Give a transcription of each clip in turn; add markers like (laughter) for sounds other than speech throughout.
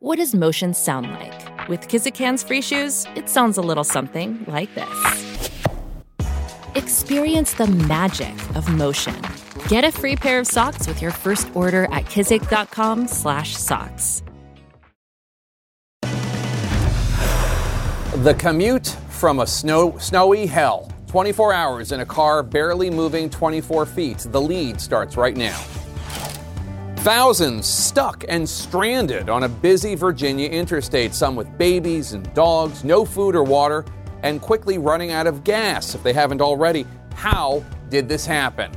What does motion sound like? With Kizikans free shoes, it sounds a little something like this. Experience the magic of motion. Get a free pair of socks with your first order at kizik.com/socks. The commute from a snow, snowy hell. 24 hours in a car barely moving 24 feet. The lead starts right now. Thousands stuck and stranded on a busy Virginia interstate, some with babies and dogs, no food or water, and quickly running out of gas if they haven't already. How did this happen?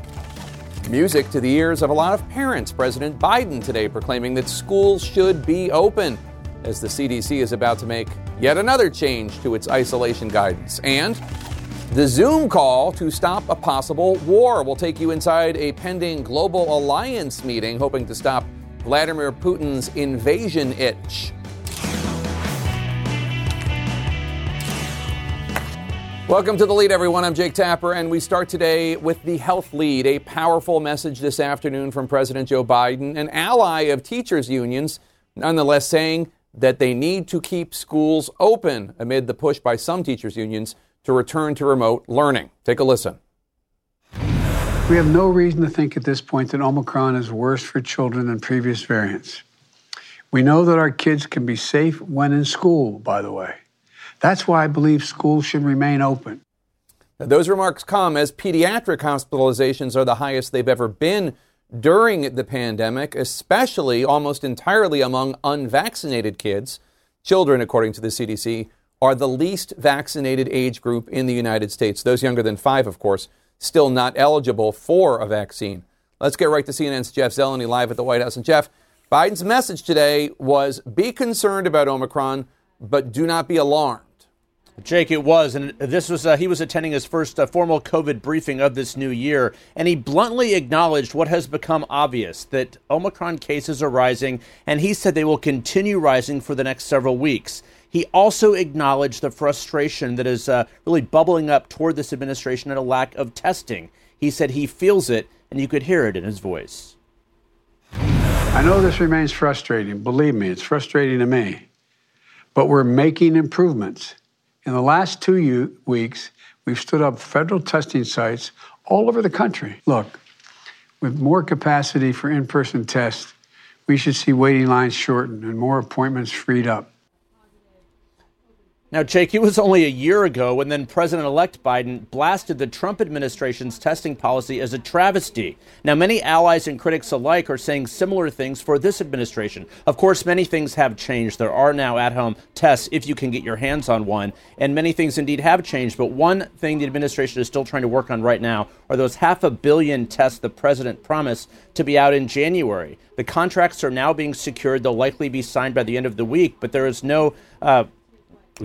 Music to the ears of a lot of parents. President Biden today proclaiming that schools should be open as the CDC is about to make yet another change to its isolation guidance. And the Zoom call to stop a possible war will take you inside a pending global alliance meeting hoping to stop Vladimir Putin's invasion itch. Welcome to the lead, everyone. I'm Jake Tapper, and we start today with the health lead. A powerful message this afternoon from President Joe Biden, an ally of teachers' unions, nonetheless saying that they need to keep schools open amid the push by some teachers' unions to return to remote learning. Take a listen. We have no reason to think at this point that Omicron is worse for children than previous variants. We know that our kids can be safe when in school, by the way. That's why I believe schools should remain open. Now, those remarks come as pediatric hospitalizations are the highest they've ever been during the pandemic, especially almost entirely among unvaccinated kids. Children, according to the CDC, are the least vaccinated age group in the United States. Those younger than five, of course, still not eligible for a vaccine. Let's get right to CNN's Jeff Zeleny live at the White House. And Jeff, Biden's message today was be concerned about Omicron, but do not be alarmed. Jake, it was, and this was uh, he was attending his first uh, formal COVID briefing of this new year, and he bluntly acknowledged what has become obvious that Omicron cases are rising, and he said they will continue rising for the next several weeks. He also acknowledged the frustration that is uh, really bubbling up toward this administration and a lack of testing. He said he feels it, and you could hear it in his voice. I know this remains frustrating. Believe me, it's frustrating to me. But we're making improvements. In the last two u- weeks, we've stood up federal testing sites all over the country. Look, with more capacity for in person tests, we should see waiting lines shortened and more appointments freed up. Now, Jake, it was only a year ago when then President elect Biden blasted the Trump administration's testing policy as a travesty. Now, many allies and critics alike are saying similar things for this administration. Of course, many things have changed. There are now at home tests if you can get your hands on one, and many things indeed have changed. But one thing the administration is still trying to work on right now are those half a billion tests the president promised to be out in January. The contracts are now being secured. They'll likely be signed by the end of the week, but there is no uh,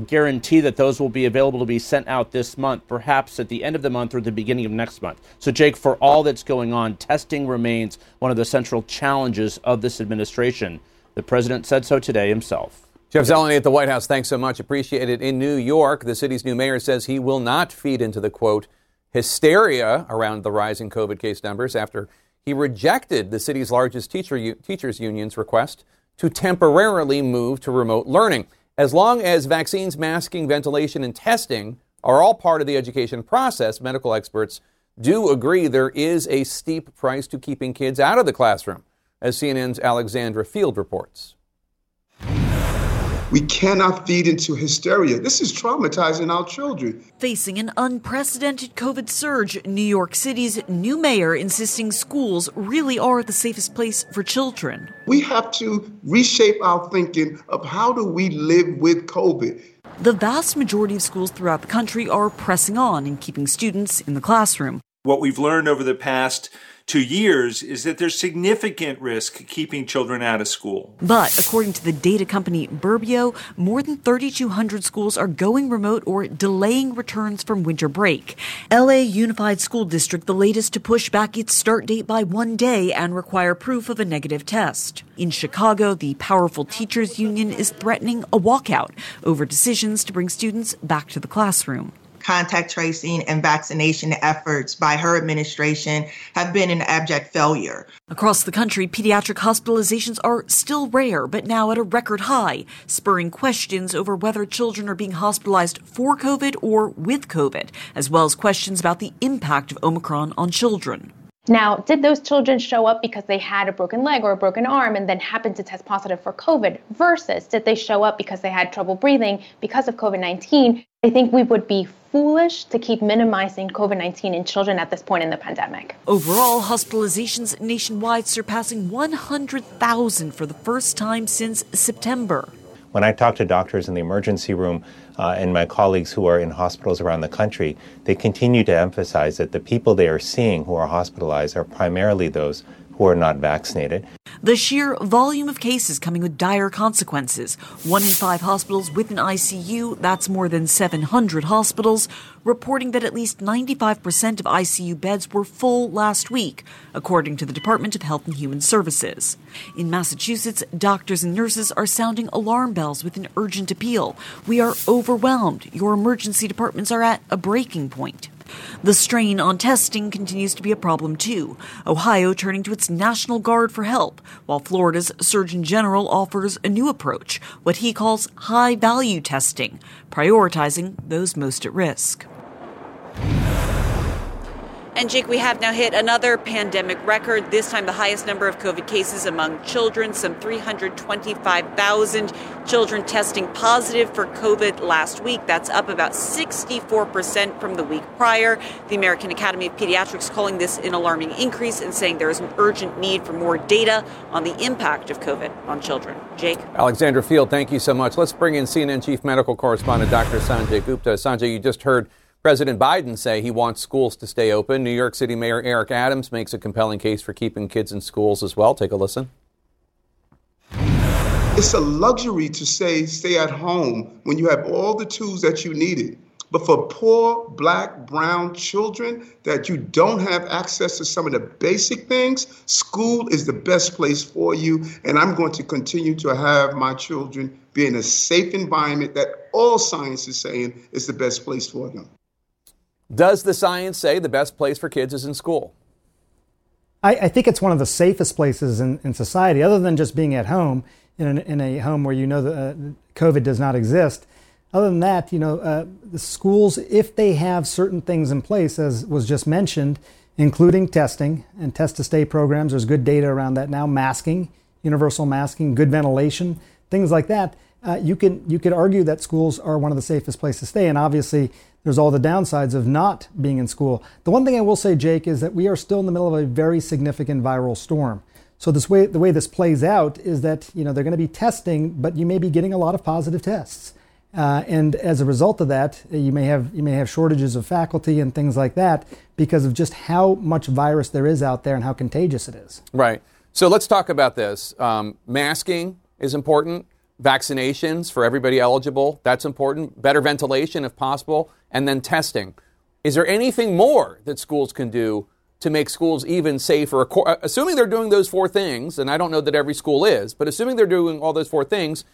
guarantee that those will be available to be sent out this month, perhaps at the end of the month or the beginning of next month. So, Jake, for all that's going on, testing remains one of the central challenges of this administration. The president said so today himself. Jeff Zeleny at the White House, thanks so much. Appreciate it. In New York, the city's new mayor says he will not feed into the quote, hysteria around the rising COVID case numbers after he rejected the city's largest teacher, teachers union's request to temporarily move to remote learning. As long as vaccines, masking, ventilation, and testing are all part of the education process, medical experts do agree there is a steep price to keeping kids out of the classroom, as CNN's Alexandra Field reports. We cannot feed into hysteria. This is traumatizing our children. Facing an unprecedented COVID surge, New York City's new mayor insisting schools really are the safest place for children. We have to reshape our thinking of how do we live with COVID. The vast majority of schools throughout the country are pressing on in keeping students in the classroom. What we've learned over the past two years is that there's significant risk keeping children out of school. But according to the data company Burbio, more than 3,200 schools are going remote or delaying returns from winter break. LA Unified School District, the latest to push back its start date by one day and require proof of a negative test. In Chicago, the powerful teachers union is threatening a walkout over decisions to bring students back to the classroom. Contact tracing and vaccination efforts by her administration have been an abject failure. Across the country, pediatric hospitalizations are still rare, but now at a record high, spurring questions over whether children are being hospitalized for COVID or with COVID, as well as questions about the impact of Omicron on children. Now, did those children show up because they had a broken leg or a broken arm and then happened to test positive for COVID versus did they show up because they had trouble breathing because of COVID 19? I think we would be foolish to keep minimizing COVID 19 in children at this point in the pandemic. Overall, hospitalizations nationwide surpassing 100,000 for the first time since September. When I talk to doctors in the emergency room uh, and my colleagues who are in hospitals around the country, they continue to emphasize that the people they are seeing who are hospitalized are primarily those who are not vaccinated. The sheer volume of cases coming with dire consequences. One in five hospitals with an ICU, that's more than 700 hospitals, reporting that at least 95% of ICU beds were full last week, according to the Department of Health and Human Services. In Massachusetts, doctors and nurses are sounding alarm bells with an urgent appeal. We are overwhelmed. Your emergency departments are at a breaking point. The strain on testing continues to be a problem too. Ohio turning to its National Guard for help, while Florida's Surgeon General offers a new approach, what he calls high value testing, prioritizing those most at risk. And Jake, we have now hit another pandemic record, this time the highest number of COVID cases among children, some 325,000 children testing positive for COVID last week. That's up about 64% from the week prior. The American Academy of Pediatrics calling this an alarming increase and saying there is an urgent need for more data on the impact of COVID on children. Jake? Alexandra Field, thank you so much. Let's bring in CNN Chief Medical Correspondent Dr. Sanjay Gupta. Sanjay, you just heard President Biden say he wants schools to stay open. New York City Mayor Eric Adams makes a compelling case for keeping kids in schools as well. Take a listen. It's a luxury to say stay at home when you have all the tools that you needed. But for poor black, brown children that you don't have access to some of the basic things, school is the best place for you. And I'm going to continue to have my children be in a safe environment that all science is saying is the best place for them. Does the science say the best place for kids is in school? I, I think it's one of the safest places in, in society, other than just being at home in, an, in a home where you know that uh, COVID does not exist. Other than that, you know, uh, the schools, if they have certain things in place, as was just mentioned, including testing and test to stay programs, there's good data around that now, masking, universal masking, good ventilation, things like that. Uh, you can you could argue that schools are one of the safest places to stay, and obviously there's all the downsides of not being in school. The one thing I will say, Jake, is that we are still in the middle of a very significant viral storm. So this way, the way this plays out is that you know they're going to be testing, but you may be getting a lot of positive tests, uh, and as a result of that, you may have you may have shortages of faculty and things like that because of just how much virus there is out there and how contagious it is. Right. So let's talk about this. Um, masking is important vaccinations for everybody eligible. That's important. Better ventilation if possible. And then testing. Is there anything more that schools can do to make schools even safer? Uh, assuming they're doing those four things, and I don't know that every school is, but assuming they're doing all those four things,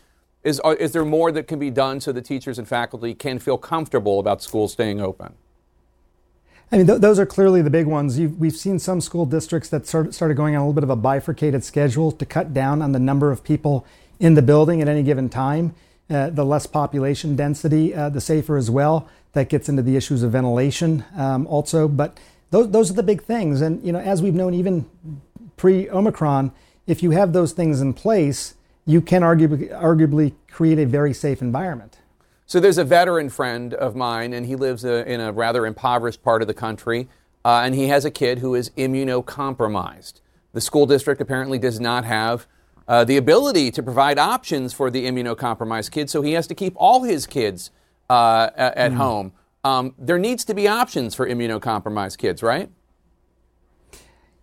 is, uh, is there more that can be done so the teachers and faculty can feel comfortable about schools staying open? I mean, th- those are clearly the big ones. You've, we've seen some school districts that sort, started going on a little bit of a bifurcated schedule to cut down on the number of people in the building at any given time. Uh, the less population density, uh, the safer as well. That gets into the issues of ventilation um, also. But those, those are the big things. And, you know, as we've known even pre Omicron, if you have those things in place, you can arguably, arguably create a very safe environment. So there's a veteran friend of mine, and he lives a, uh, in a rather impoverished part of the country, uh, and he has a kid who is immunocompromised. The school district apparently does not have uh, the ability to provide options for the immunocompromised kids, so he has to keep all his kids uh, at mm. home. Um, there needs to be options for immunocompromised kids, right?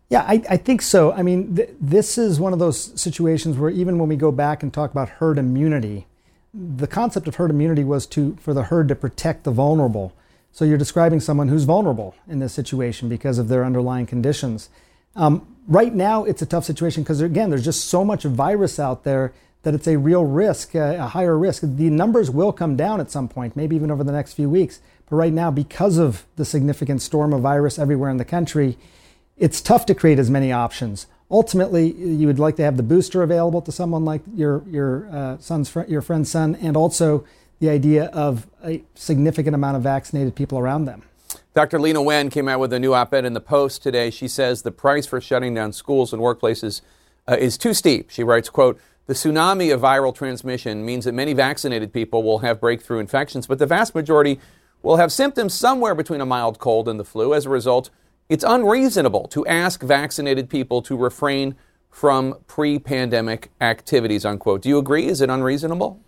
Yeah, I, I think so. I mean, th- this is one of those situations where even when we go back and talk about herd immunity, the concept of herd immunity was to for the herd to protect the vulnerable. So you're describing someone who's vulnerable in this situation because of their underlying conditions. Um, right now, it's a tough situation because, again, there's just so much virus out there that it's a real risk, uh, a higher risk. The numbers will come down at some point, maybe even over the next few weeks, But right now, because of the significant storm of virus everywhere in the country, it's tough to create as many options. Ultimately, you would like to have the booster available to someone like your your uh, son's fr- your friend's son, and also the idea of a significant amount of vaccinated people around them. Dr. Leana Wen came out with a new op-ed in the Post today. She says the price for shutting down schools and workplaces uh, is too steep. She writes, "quote The tsunami of viral transmission means that many vaccinated people will have breakthrough infections, but the vast majority will have symptoms somewhere between a mild cold and the flu. As a result." It's unreasonable to ask vaccinated people to refrain from pre pandemic activities, unquote. Do you agree? Is it unreasonable?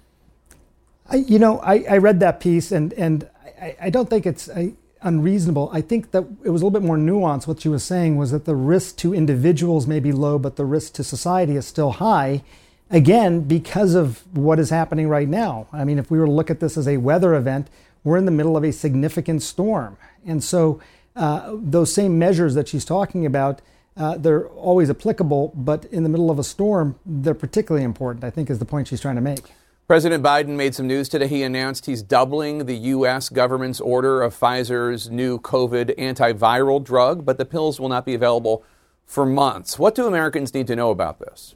I, you know, I, I read that piece and, and I, I don't think it's I, unreasonable. I think that it was a little bit more nuanced. What she was saying was that the risk to individuals may be low, but the risk to society is still high. Again, because of what is happening right now. I mean, if we were to look at this as a weather event, we're in the middle of a significant storm. And so uh, those same measures that she's talking about, uh, they're always applicable, but in the middle of a storm, they're particularly important, I think, is the point she's trying to make. President Biden made some news today. He announced he's doubling the U.S. government's order of Pfizer's new COVID antiviral drug, but the pills will not be available for months. What do Americans need to know about this?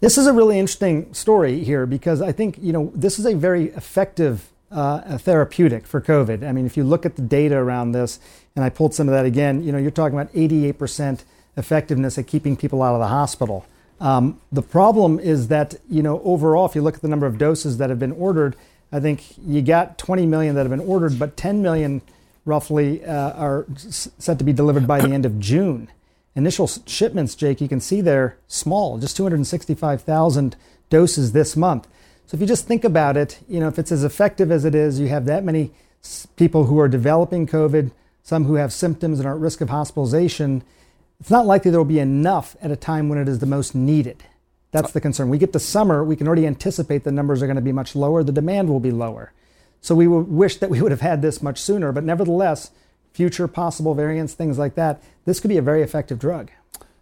This is a really interesting story here because I think, you know, this is a very effective uh, therapeutic for COVID. I mean, if you look at the data around this, and I pulled some of that again, you know, you're talking about 88% effectiveness at keeping people out of the hospital. Um, the problem is that, you know, overall, if you look at the number of doses that have been ordered, I think you got 20 million that have been ordered, but 10 million roughly uh, are set to be delivered by the end of June. Initial shipments, Jake, you can see they're small, just 265,000 doses this month. So if you just think about it, you know, if it's as effective as it is, you have that many people who are developing COVID, some who have symptoms and are at risk of hospitalization, it's not likely there will be enough at a time when it is the most needed. That's uh, the concern. We get to summer, we can already anticipate the numbers are going to be much lower, the demand will be lower. So we wish that we would have had this much sooner, but nevertheless, future possible variants, things like that, this could be a very effective drug.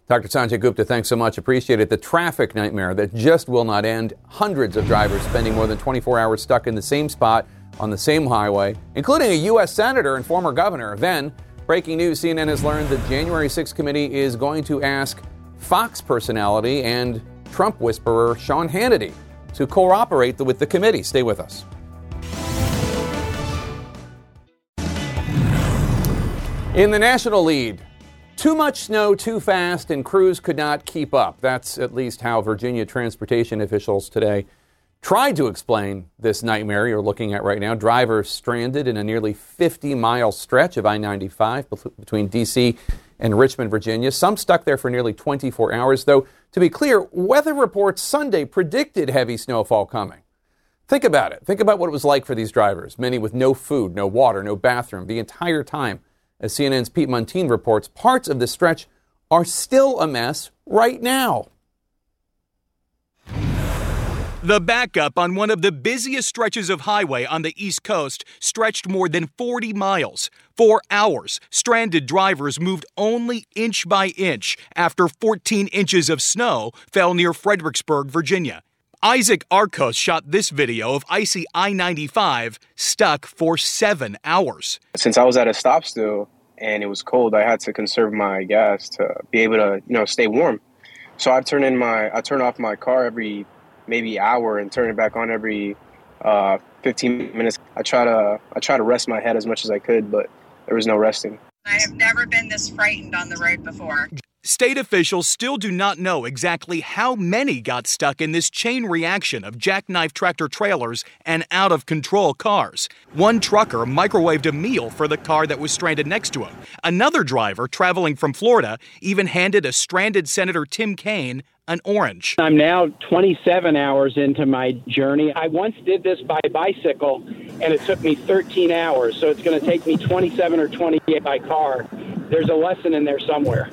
Dr. Sanjay Gupta, thanks so much. Appreciate it. The traffic nightmare that just will not end. Hundreds of drivers spending more than 24 hours stuck in the same spot on the same highway, including a U.S. Senator and former governor. Then, breaking news CNN has learned the January 6th committee is going to ask Fox personality and Trump whisperer Sean Hannity to cooperate with the committee. Stay with us. In the national lead, too much snow too fast, and crews could not keep up. That's at least how Virginia transportation officials today tried to explain this nightmare you're looking at right now. Drivers stranded in a nearly 50 mile stretch of I 95 between D.C. and Richmond, Virginia. Some stuck there for nearly 24 hours, though, to be clear, weather reports Sunday predicted heavy snowfall coming. Think about it. Think about what it was like for these drivers, many with no food, no water, no bathroom, the entire time as CNN's Pete Muntean reports, parts of the stretch are still a mess right now. The backup on one of the busiest stretches of highway on the East Coast stretched more than 40 miles. For hours, stranded drivers moved only inch by inch after 14 inches of snow fell near Fredericksburg, Virginia. Isaac Arcos shot this video of icy I 95 stuck for seven hours. Since I was at a stop still and it was cold, I had to conserve my gas to be able to, you know, stay warm. So I turn in my, I turn off my car every maybe hour and turn it back on every uh, 15 minutes. I try to, I try to rest my head as much as I could, but there was no resting. I have never been this frightened on the road before. State officials still do not know exactly how many got stuck in this chain reaction of jackknife tractor trailers and out of control cars. One trucker microwaved a meal for the car that was stranded next to him. Another driver traveling from Florida even handed a stranded Senator Tim Kaine an orange. I'm now 27 hours into my journey. I once did this by bicycle and it took me 13 hours, so it's going to take me 27 or 28 by car. There's a lesson in there somewhere.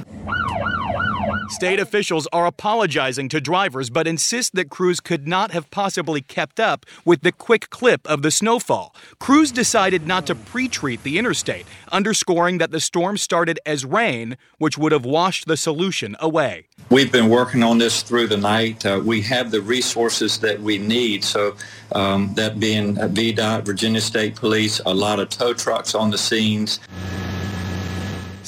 State officials are apologizing to drivers but insist that crews could not have possibly kept up with the quick clip of the snowfall. Crews decided not to pre treat the interstate, underscoring that the storm started as rain, which would have washed the solution away. We've been working on this through the night. Uh, we have the resources that we need. So, um, that being VDOT, Virginia State Police, a lot of tow trucks on the scenes.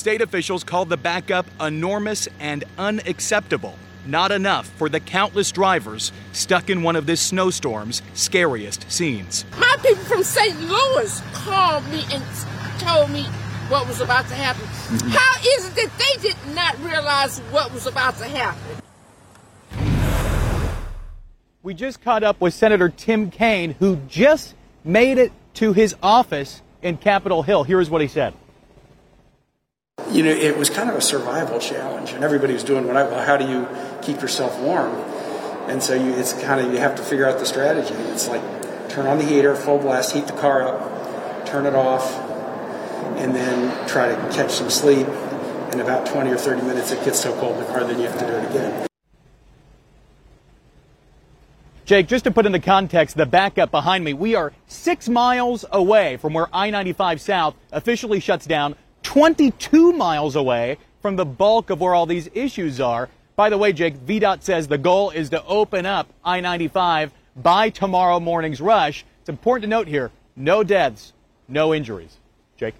State officials called the backup enormous and unacceptable. Not enough for the countless drivers stuck in one of this snowstorm's scariest scenes. My people from St. Louis called me and told me what was about to happen. Mm-hmm. How is it that they did not realize what was about to happen? We just caught up with Senator Tim Kaine, who just made it to his office in Capitol Hill. Here is what he said you know, it was kind of a survival challenge, and everybody was doing what I. Well, how do you keep yourself warm? And so you, it's kind of you have to figure out the strategy. It's like turn on the heater, full blast, heat the car up, turn it off, and then try to catch some sleep. In about 20 or 30 minutes, it gets so cold in the car, then you have to do it again. Jake, just to put into context the backup behind me, we are six miles away from where I 95 South officially shuts down 22 miles away from the bulk of where all these issues are. By the way, Jake, VDOT says the goal is to open up I 95 by tomorrow morning's rush. It's important to note here no deaths, no injuries. Jake?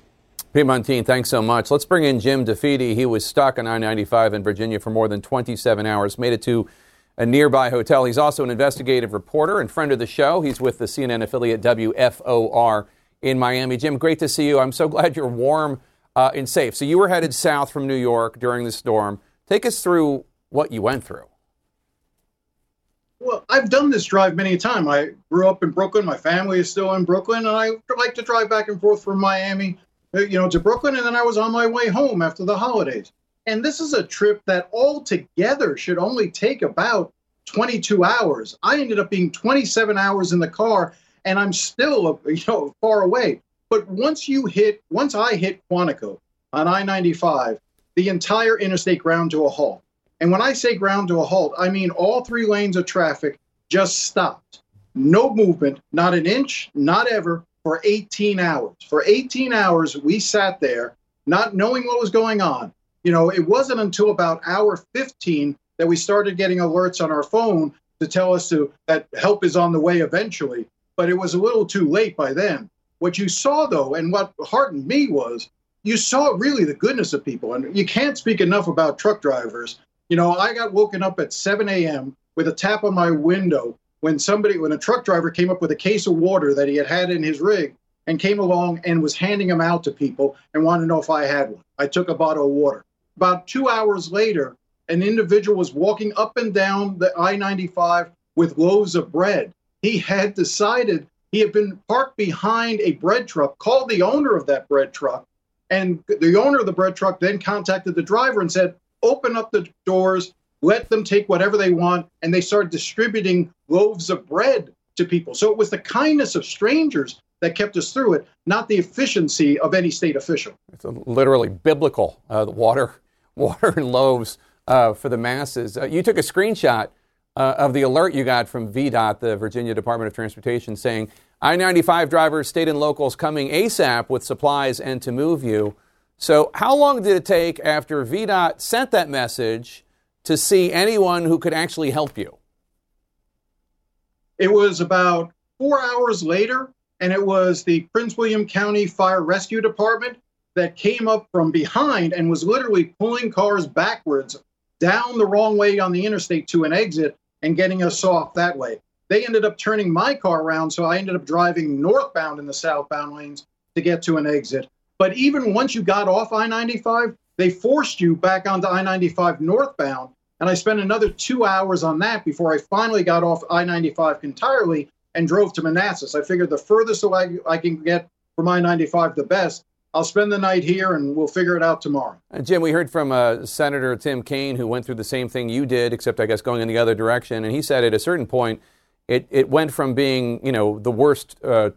Pete Muntean, thanks so much. Let's bring in Jim DeFede. He was stuck on I 95 in Virginia for more than 27 hours, made it to a nearby hotel. He's also an investigative reporter and friend of the show. He's with the CNN affiliate WFOR in Miami. Jim, great to see you. I'm so glad you're warm uh, and safe. So you were headed south from New York during the storm. Take us through what you went through. Well, I've done this drive many a time. I grew up in Brooklyn. My family is still in Brooklyn, and I like to drive back and forth from Miami, uh, you know, to Brooklyn, and then I was on my way home after the holidays. And this is a trip that altogether should only take about 22 hours. I ended up being 27 hours in the car, and I'm still, (laughs) you know, far away. But once you hit, once I hit Quantico on I 95, the entire interstate ground to a halt. And when I say ground to a halt, I mean all three lanes of traffic just stopped. No movement, not an inch, not ever, for 18 hours. For 18 hours, we sat there not knowing what was going on. You know, it wasn't until about hour 15 that we started getting alerts on our phone to tell us to, that help is on the way eventually. But it was a little too late by then. What you saw, though, and what heartened me was you saw really the goodness of people. And you can't speak enough about truck drivers. You know, I got woken up at 7 a.m. with a tap on my window when somebody, when a truck driver came up with a case of water that he had had in his rig and came along and was handing them out to people and wanted to know if I had one. I took a bottle of water. About two hours later, an individual was walking up and down the I 95 with loaves of bread. He had decided he had been parked behind a bread truck, called the owner of that bread truck, and the owner of the bread truck then contacted the driver and said, Open up the doors, let them take whatever they want. And they started distributing loaves of bread to people. So it was the kindness of strangers that kept us through it, not the efficiency of any state official. It's literally biblical. Uh, the water, (laughs) water and loaves uh, for the masses. Uh, you took a screenshot uh, of the alert you got from VDOT, the Virginia Department of Transportation, saying I 95 drivers, state and locals coming ASAP with supplies and to move you. So, how long did it take after VDOT sent that message to see anyone who could actually help you? It was about four hours later, and it was the Prince William County Fire Rescue Department that came up from behind and was literally pulling cars backwards down the wrong way on the interstate to an exit and getting us off that way. They ended up turning my car around, so I ended up driving northbound in the southbound lanes to get to an exit. But even once you got off I 95, they forced you back onto I 95 northbound. And I spent another two hours on that before I finally got off I 95 entirely and drove to Manassas. I figured the furthest away I can get from I 95, the best. I'll spend the night here and we'll figure it out tomorrow. Uh, Jim, we heard from uh, Senator Tim Kaine, who went through the same thing you did, except I guess going in the other direction. And he said at a certain point, it, it went from being, you know, the worst uh,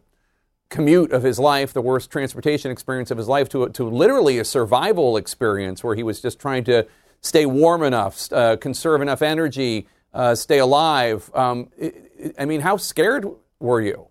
commute of his life, the worst transportation experience of his life, to, to literally a survival experience where he was just trying to stay warm enough, uh, conserve enough energy, uh, stay alive. Um, I mean, how scared were you?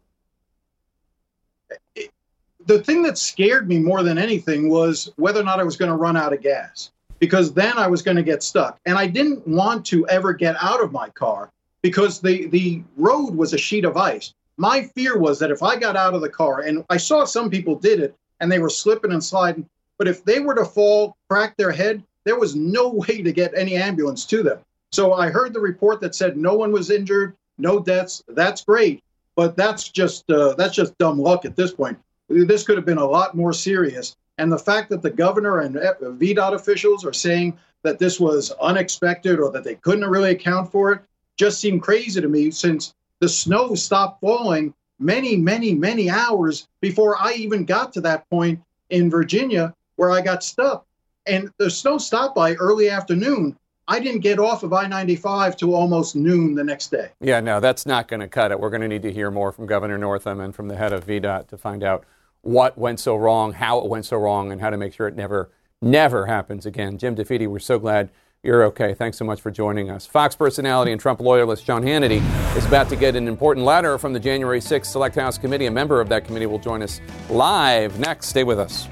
the thing that scared me more than anything was whether or not I was going to run out of gas because then I was going to get stuck. And I didn't want to ever get out of my car because the, the road was a sheet of ice. My fear was that if I got out of the car, and I saw some people did it and they were slipping and sliding, but if they were to fall, crack their head, there was no (laughs) way to get any ambulance to them. So I heard the report that said no one was injured, no deaths. That's great, but that's just uh, that's just dumb luck at this point. This could have been a lot more serious. And the fact that the governor and VDOT officials are saying that this was unexpected or that they couldn't really account for it just seemed crazy to me since the snow stopped falling many, many, many hours before I even got to that point in Virginia where I got stuck. And the snow stopped by early afternoon. I didn't get off of I 95 till almost noon the next day. Yeah, no, that's not going to cut it. We're going to need to hear more from Governor Northam and from the head of VDOT to find out what went so wrong, how it went so wrong, and how to make sure it never, never happens again. Jim DeFede, we're so glad you're okay. Thanks so much for joining us. Fox personality and Trump loyalist Sean Hannity is about to get an important letter from the January 6th Select House Committee. A member of that committee will join us live next. Stay with us.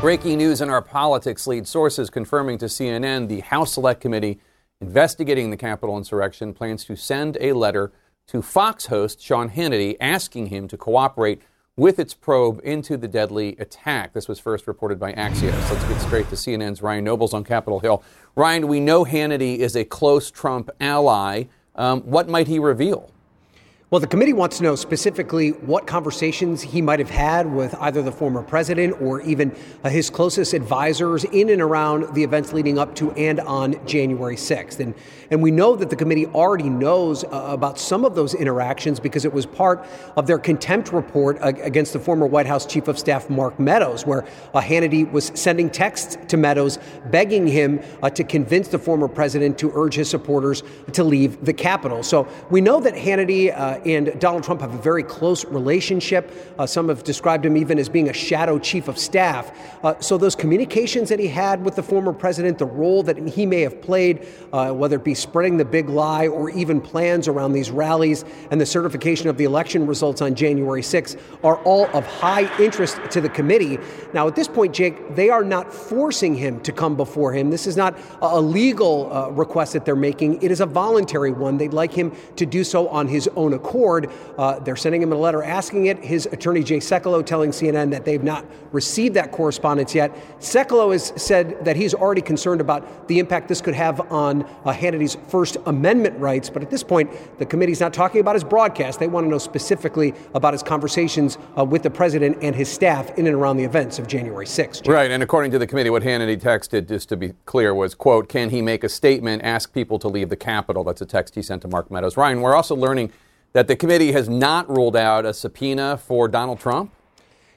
Breaking news in our politics lead sources confirming to CNN the House Select Committee investigating the Capitol insurrection plans to send a letter to Fox host Sean Hannity asking him to cooperate with its probe into the deadly attack. This was first reported by Axios. Let's get straight to CNN's Ryan Nobles on Capitol Hill. Ryan, we know Hannity is a close Trump ally. Um, what might he reveal? Well, the committee wants to know specifically what conversations he might have had with either the former president or even uh, his closest advisors in and around the events leading up to and on January 6th. And, and we know that the committee already knows uh, about some of those interactions because it was part of their contempt report against the former White House Chief of Staff Mark Meadows, where uh, Hannity was sending texts to Meadows begging him uh, to convince the former president to urge his supporters to leave the Capitol. So we know that Hannity uh, and Donald Trump have a very close relationship. Uh, some have described him even as being a shadow chief of staff. Uh, so those communications that he had with the former president, the role that he may have played, whether it be spreading the big lie or even plans around these rallies and the certification of the election results on January 6th, are all of high interest to the committee. Now, at this point, Jake, they are not forcing him to come before him. This is not a legal uh, request that they're making. It is a voluntary one. They'd like him to do so on his own accord. Uh, they're sending him a letter asking it. His attorney, Jay Sekulow, telling CNN that they've not received that correspondence yet. Sekulow has said that he's already concerned about the impact this could have on uh, Hannity's First Amendment rights. But at this point, the committee's not talking about his broadcast. They want to know specifically about his conversations uh, with the president and his staff in and around the events of January 6th. Right. And according to the committee, what Hannity texted, just to be clear, was, quote, can he make a statement, ask people to leave the Capitol? That's a text he sent to Mark Meadows. Ryan, we're also learning that the committee has not ruled out a subpoena for Donald Trump?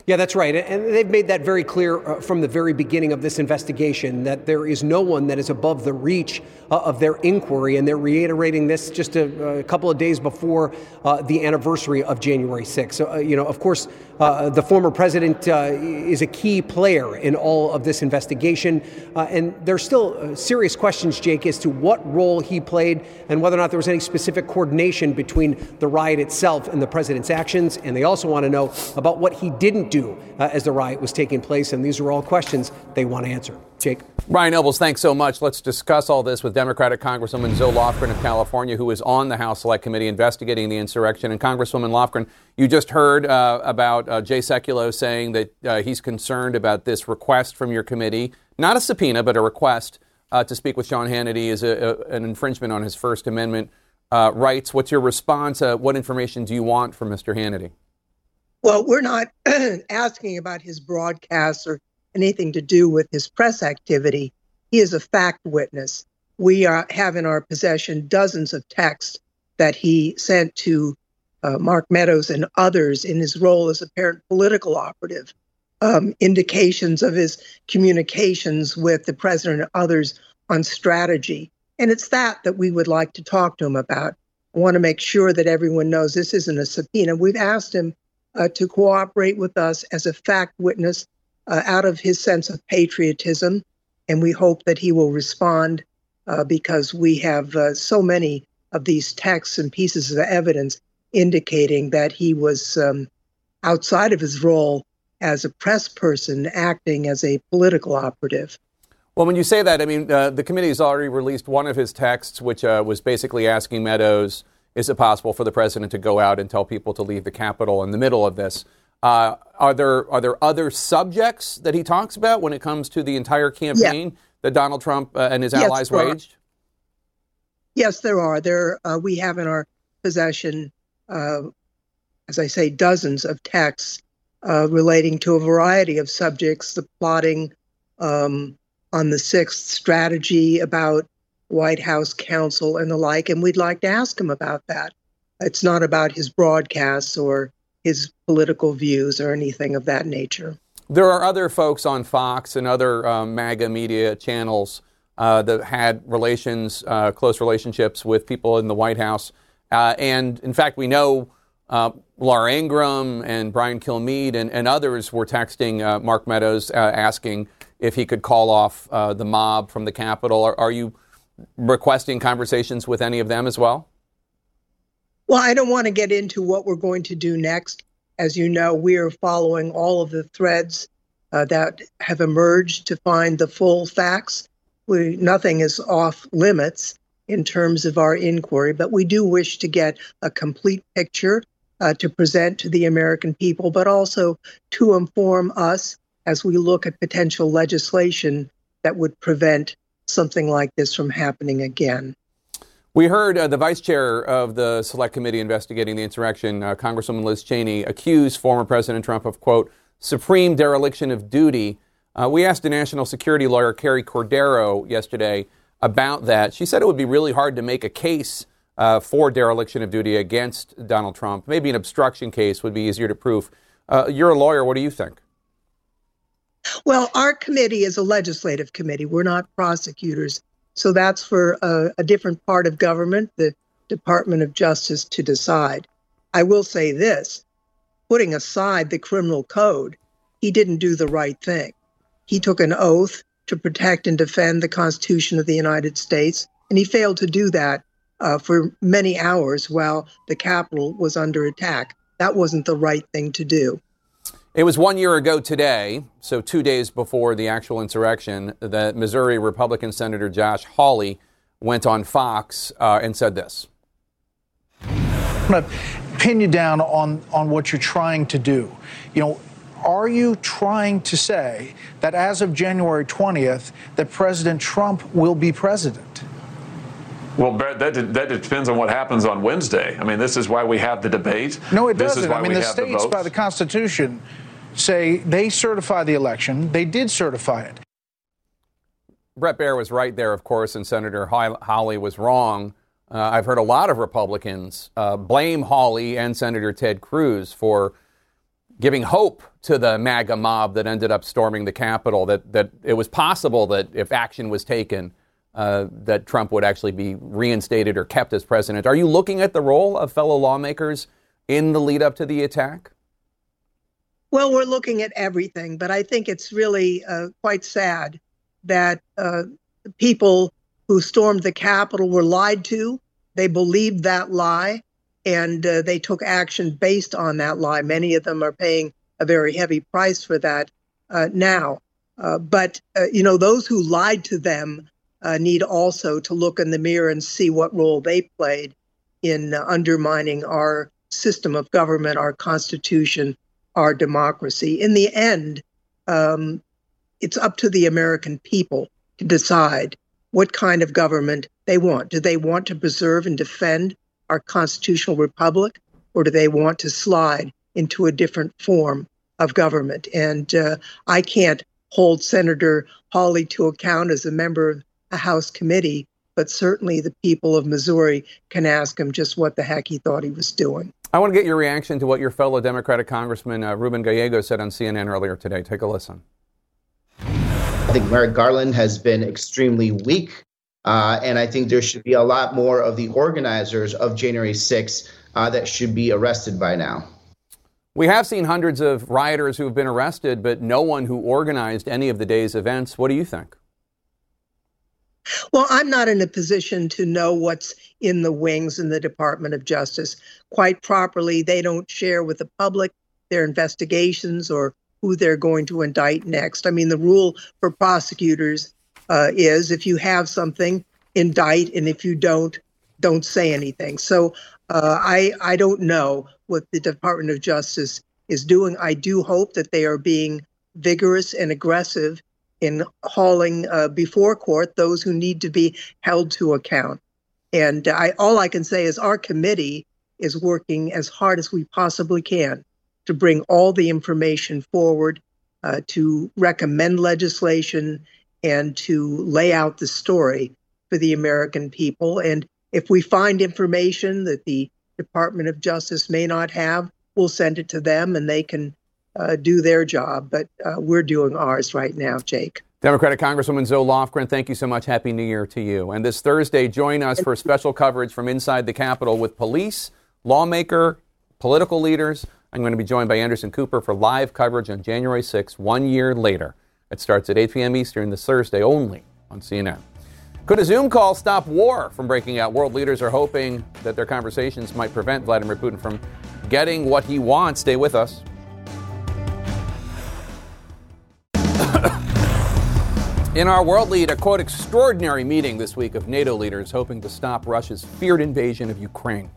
Yeah, that's right. And they've made that very clear uh, from the very beginning of this investigation that there is no one that is above the reach uh, of their inquiry. And they're reiterating this just a, couple of days before uh, the anniversary of January 6th. So, you know, of course, the former president is a key player in all of this investigation. and there's still serious questions, Jake, as to what role he played and whether or not there was any specific coordination between the riot itself and the president's actions. And they also want to know about what he didn't do uh, as the riot was taking place? And these are all questions they want to answer. Jake. Ryan Nobles, thanks so much. Let's discuss all this with Democratic Congresswoman Zoe Lofgren of California, who is on the House Select Committee investigating the insurrection. And Congresswoman Lofgren, you just heard uh, about uh, Jay Sekulow saying that uh, he's concerned about this request from your committee, not a subpoena, but a request uh, to speak with Sean Hannity is a, a, an infringement on his First Amendment uh, rights. What's your response? what information do you want from Mr. Hannity? Well, we're not (clears throat) asking about his broadcasts or anything to do with his press activity. He is a fact witness. We are, have in our possession dozens of texts that he sent to uh, Mark Meadows and others in his role as apparent political operative, um, indications of his communications with the president and others on strategy. And it's that that we would like to talk to him about. I want to make sure that everyone knows this isn't a subpoena. We've asked him uh, to cooperate with us as a fact witness uh, out of his sense of patriotism. And we hope that he will respond uh, because we have uh, so many of these texts and pieces of evidence indicating that he was um, outside of his role as a press person acting as a political operative. Well, when you say that, I mean, uh, the committee has already released one of his texts, which uh, was basically asking Meadows, is it possible for the president to go out and tell people to leave the Capitol in the middle of this? Uh, are there are there other subjects that he talks about when it comes to the entire campaign yeah. that Donald Trump uh, and his yes, allies waged? Yes, there are. There uh, we have in our possession, uh, as I say, dozens of texts uh, relating to a variety of subjects: the plotting um, on the sixth, strategy about White House counsel and the like. And we'd like to ask him about that. It's not about his broadcasts or his political views or anything of that nature. There are other folks on Fox and other um, MAGA media channels uh, that had relations, uh, close relationships with people in the White House. Uh, and in fact, we know uh, Laura Ingraham and Brian Kilmeade and, and others were texting uh, Mark Meadows uh, asking if he could call off the mob from the Capitol. Are, are you requesting conversations with any of them as well? Well, I don't want to get into what we're going to do next. As you know, we are following all of the threads uh, that have emerged to find the full facts. We, nothing is off limits in terms of our inquiry, but we do wish to get a complete picture uh, to present to the American people, but also to inform us as we look at potential legislation that would prevent something like this from happening again. We heard uh, the vice chair of the select committee investigating the insurrection, uh, Congresswoman Liz Cheney, accuse former President Trump of, quote, supreme dereliction of duty. Uh, we asked the national security lawyer Carrie Cordero yesterday about that. She said it would be really hard to make a case uh, for dereliction of duty against Donald Trump. Maybe an obstruction case would be easier to prove. Uh, you're a lawyer. What do you think? Well, our committee is a legislative committee. We're not prosecutors. So that's for a, a different part of government, the Department of Justice, to decide. I will say this putting aside the criminal code, he didn't do the right thing. He took an oath to protect and defend the Constitution of the United States, and he failed to do that uh, for many hours while the Capitol was under attack. That wasn't the right thing to do. It was one year ago today, so two days before the actual insurrection, that Missouri Republican Senator Josh Hawley went on Fox uh, and said this. I'm going to pin you down on, on what you're trying to do. You know, are you trying to say that as of January 20th, that President Trump will be president? Well, that, that depends on what happens on Wednesday. I mean, this is why we have the debate. No, it doesn't. I mean, the states, the by the Constitution, say they certify the election. They did certify it. Bret Baier was right there, of course, and Senator Hawley was wrong. Uh, I've heard a lot of Republicans uh, blame Hawley and Senator Ted Cruz for giving hope to the MAGA mob that ended up storming the Capitol, that, that it was possible that if action was taken, uh, that Trump would actually be reinstated or kept as president. Are you looking at the role of fellow lawmakers in the lead up to the attack? Well, we're looking at everything, but I think it's really uh, quite sad that uh, people who stormed the Capitol were lied to. They believed that lie, and uh, they took action based on that lie. Many of them are paying a very heavy price for that uh, now. Uh, but uh, you know, those who lied to them need also to look in the mirror and see what role they played in undermining our system of government, our Constitution, our democracy. In the end, um, it's up to the American people to decide what kind of government they want. Do they want to preserve and defend our constitutional republic, or do they want to slide into a different form of government? And uh, I can't hold Senator Hawley to account as a member of a House committee, but certainly the people of Missouri can ask him just what the heck he thought he was doing. I want to get your reaction to what your fellow Democratic Congressman uh, Ruben Gallego said on CNN earlier today. Take a listen. I think Merrick Garland has been extremely weak. Uh, and I think there should be a lot more of the organizers of January 6th uh, that should be arrested by now. We have seen hundreds of rioters who have been arrested, but no one who organized any of the day's events. What do you think? Well, I'm not in a position to know what's in the wings in the Department of Justice. Quite properly, they don't share with the public their investigations or who they're going to indict next. I mean, the rule for prosecutors uh, is if you have something, indict, and if you don't, don't say anything. So uh, I I don't know what the Department of Justice is doing. I do hope that they are being vigorous and aggressive in hauling uh, before court those who need to be held to account. And I, all I can say is our committee is working as hard as we possibly can to bring all the information forward, uh, to recommend legislation, and to lay out the story for the American people. And if we find information that the Department of Justice may not have, we'll send it to them and they can uh, do their job. But uh, we're doing ours right now, Jake. Democratic Congresswoman Zoe Lofgren, thank you so much. Happy New Year to you. And this Thursday, join us for special coverage from inside the Capitol with police, lawmaker, political leaders. I'm going to be joined by Anderson Cooper for live coverage on January 6th, one year later. It starts at 8 p.m. Eastern this Thursday only on CNN. Could a Zoom call stop war from breaking out? World leaders are hoping that their conversations might prevent Vladimir Putin from getting what he wants. Stay with us. In our world lead, a quote extraordinary meeting this week of NATO leaders hoping to stop Russia's feared invasion of Ukraine.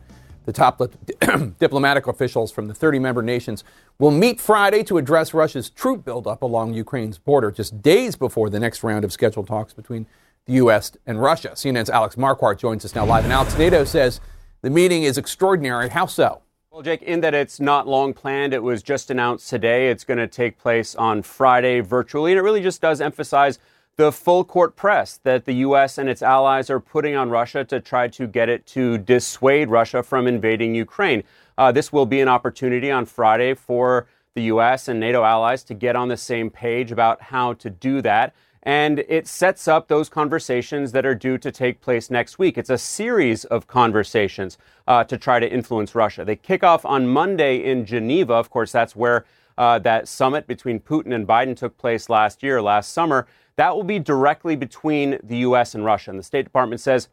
The top (clears throat) diplomatic officials from the 30 member nations will meet Friday to address Russia's troop buildup along Ukraine's border, just days before the next round of scheduled talks between the U.S. and Russia. CNN's Alex Marquardt joins us now live. And Alex, NATO says the meeting is extraordinary. How so? Well, Jake, in that it's not long planned, it was just announced today. It's going to take place on Friday virtually, and it really just does emphasize the full court press that the U.S. and its allies are putting on Russia to try to get it to dissuade Russia from invading Ukraine. Uh, this will be an opportunity on Friday for the U.S. and NATO allies to get on the same page about how to do that. And it sets up those conversations that are due to take place next week. It's a series of conversations uh, to try to influence Russia. They kick off on Monday in Geneva. Of course, that's where uh, that summit between Putin and Biden took place last year, last summer. That will be directly between the U.S. and Russia. And the State Department says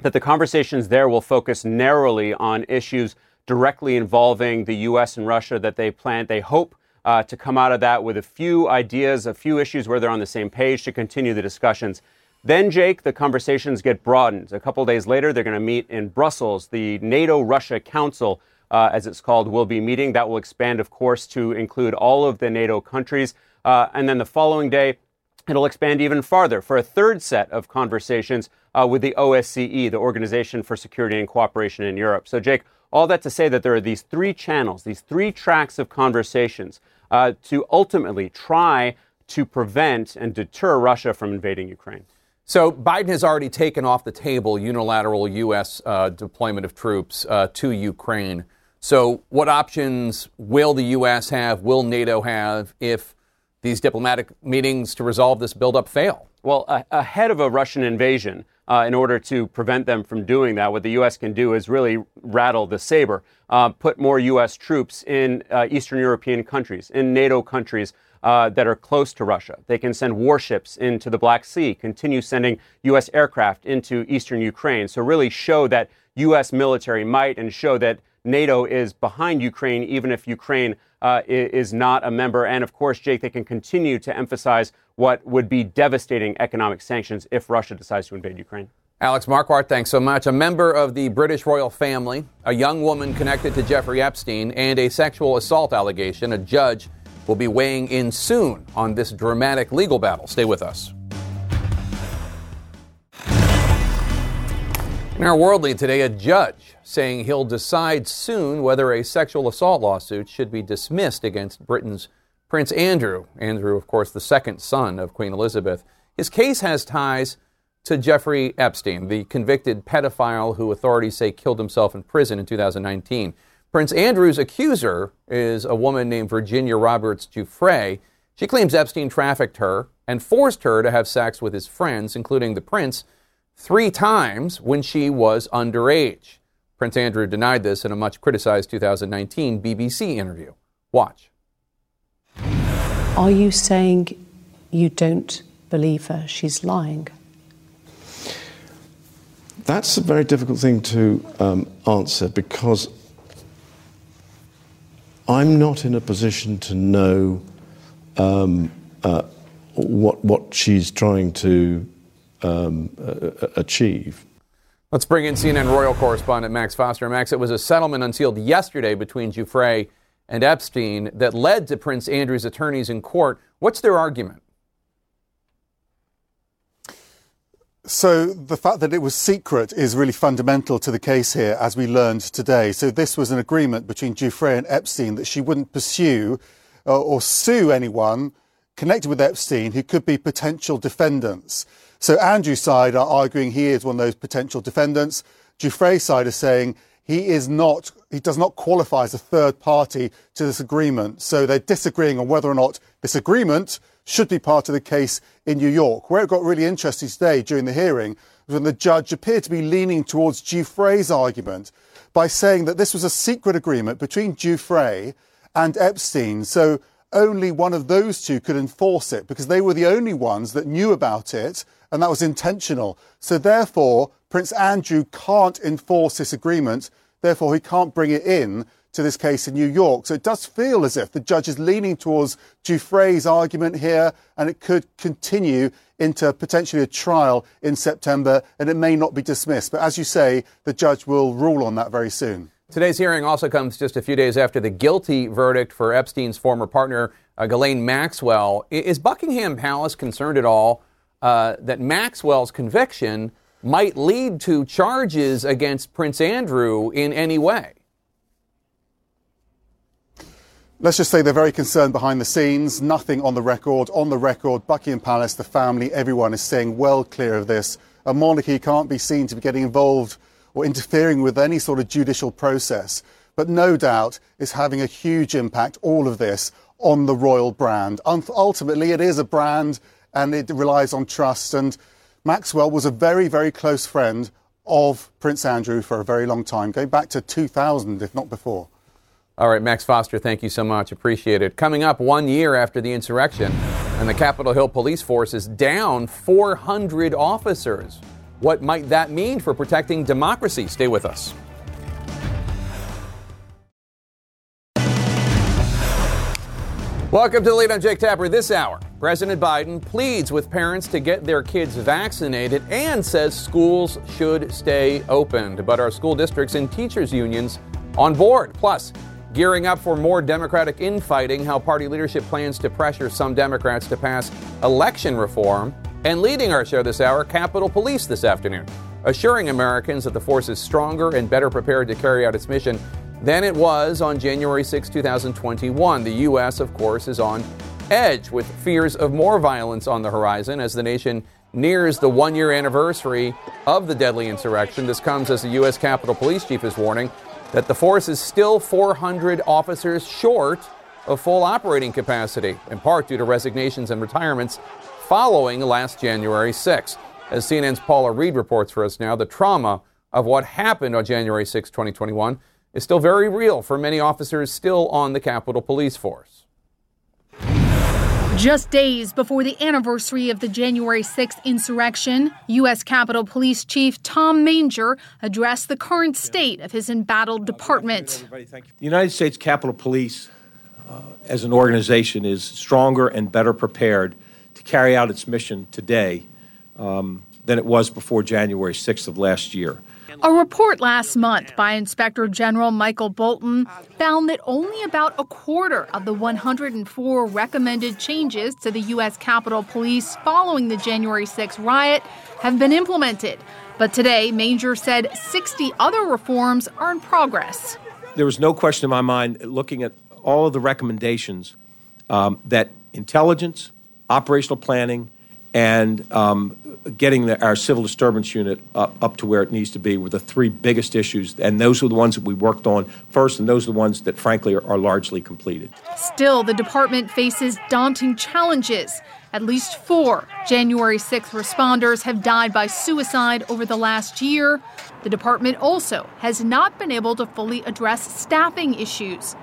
that the conversations there will focus narrowly on issues directly involving the U.S. and Russia that they plan, they hope uh, to come out of that with a few ideas, a few issues where they're on the same page to continue the discussions. Then, Jake, the conversations get broadened. A couple days later, they're going to meet in Brussels. The NATO Russia Council, uh, as it's called, will be meeting. That will expand, of course, to include all of the NATO countries. Uh, and then the following day, It'll expand even farther for a third set of conversations uh, with the OSCE, the Organization for Security and Cooperation in Europe. So, Jake, all that to say that there are these three channels, these three tracks of conversations uh, to ultimately try to prevent and deter Russia from invading Ukraine. So, Biden has already taken off the table unilateral U.S. Uh, deployment of troops uh, to Ukraine. So, what options will the U.S. have, will NATO have if these diplomatic meetings to resolve this buildup fail? Well, uh, ahead of a Russian invasion, uh, in order to prevent them from doing that, what the U.S. can do is really rattle the saber, uh, put more U.S. troops in uh, Eastern European countries, in NATO countries. Uh, that are close to Russia. They can send warships into the Black Sea, continue sending U.S. aircraft into eastern Ukraine. So, really show that U.S. military might and show that NATO is behind Ukraine, even if Ukraine uh, is not a member. And of course, Jake, they can continue to emphasize what would be devastating economic sanctions if Russia decides to invade Ukraine. Alex Marquardt, thanks so much. A member of the British royal family, a young woman connected to Jeffrey Epstein, and a sexual assault allegation. A judge will be weighing in soon on this dramatic legal battle. Stay with us. In our world lead today, a judge saying he'll decide soon whether a sexual assault lawsuit should be dismissed against Britain's Prince Andrew. Andrew, of course, the second son of Queen Elizabeth. His case has ties to Jeffrey Epstein, the convicted pedophile who authorities say killed himself in prison in 2019. Prince Andrew's accuser is a woman named Virginia Roberts Giuffre. She claims Epstein trafficked her and forced her to have sex with his friends, including the prince three times when she was underage. Prince Andrew denied this in a much criticized 2019 BBC interview. Watch. Are you saying you don't believe her? She's lying. That's a very difficult thing to um, answer because I'm not in a position to know um, uh, what what she's trying to um, uh, achieve. Let's bring in CNN Royal correspondent Max Foster. Max, it was a settlement unsealed yesterday between Giuffre and Epstein that led to Prince Andrew's attorneys in court. What's their argument? So the fact that it was secret is really fundamental to the case here, as we learned today. So this was an agreement between Giuffre and Epstein that she wouldn't pursue uh, or sue anyone connected with Epstein who could be potential defendants. So Andrew's side are arguing he is one of those potential defendants. Giuffre's side is saying he is not, he does not qualify as a third party to this agreement. So they're disagreeing on whether or not this agreement should be part of the case in New York. Where it got really interesting today during the hearing was when the judge appeared to be leaning towards Giuffre's argument by saying that this was a secret agreement between Giuffre and Epstein. So only one of those two could enforce it because they were the only ones that knew about it and that was intentional. So therefore, Prince Andrew can't enforce this agreement. Therefore, he can't bring it in to this case in New York. So it does feel as if the judge is leaning towards Giuffre's argument here, and it could continue into potentially a trial in September, and it may not be dismissed. But as you say, the judge will rule on that very soon. Today's hearing also comes just a few days after the guilty verdict for Epstein's former partner, uh, Ghislaine Maxwell. Is Buckingham Palace concerned at all uh, that Maxwell's conviction might lead to charges against Prince Andrew in any way? Let's just say they're very concerned behind the scenes. Nothing on the record. On the record, Buckingham Palace, the family, everyone is staying well clear of this. A monarchy can't be seen to be getting involved or interfering with any sort of judicial process. But no doubt it's having a huge impact, all of this, on the royal brand. Ultimately, it is a brand and it relies on trust. And Maxwell was a very, very close friend of Prince Andrew for a very long time, going back to 2000, if not before. All right, Max Foster, thank you so much. Appreciate it. Coming up one year after the insurrection, and the Capitol Hill police force is down 400 officers. What might that mean for protecting democracy? Stay with us. Welcome to the lead. I'm Jake Tapper. This hour, President Biden pleads with parents to get their kids vaccinated and says schools should stay open. But our school districts and teachers' unions on board. Plus, Gearing up for more Democratic infighting, how party leadership plans to pressure some Democrats to pass election reform. And leading our show this hour, Capitol Police this afternoon, assuring Americans that the force is stronger and better prepared to carry out its mission than it was on January 6, 2021. The U.S., of course, is on edge with fears of more violence on the horizon as the nation nears the one year anniversary of the deadly insurrection. This comes as the U.S. Capitol Police Chief is warning that the force is still 400 officers short of full operating capacity, in part due to resignations and retirements following last January 6. As CNN's Paula Reid reports for us now, the trauma of what happened on January 6, 2021, is still very real for many officers still on the Capitol Police Force. Just days before the anniversary of the January 6th insurrection, U.S. Capitol Police Chief Tom Manger addressed the current state of his embattled department. The United States Capitol Police, uh, as an organization, is stronger and better prepared to carry out its mission today um, than it was before January 6th of last year. A report last month by Inspector General Michael Bolton found that only about a quarter of the 104 recommended changes to the U.S. Capitol Police following the January 6 riot have been implemented. But today, Manger said 60 other reforms are in progress. There was no question in my mind, looking at all of the recommendations, um, that intelligence, operational planning, and um, getting the, our civil disturbance unit up, up to where it needs to be were the three biggest issues, and those are the ones that we worked on first, and those are the ones that, frankly, are, are largely completed. Still, the department faces daunting challenges. At least four January 6th responders have died by suicide over the last year. The department also has not been able to fully address staffing issues.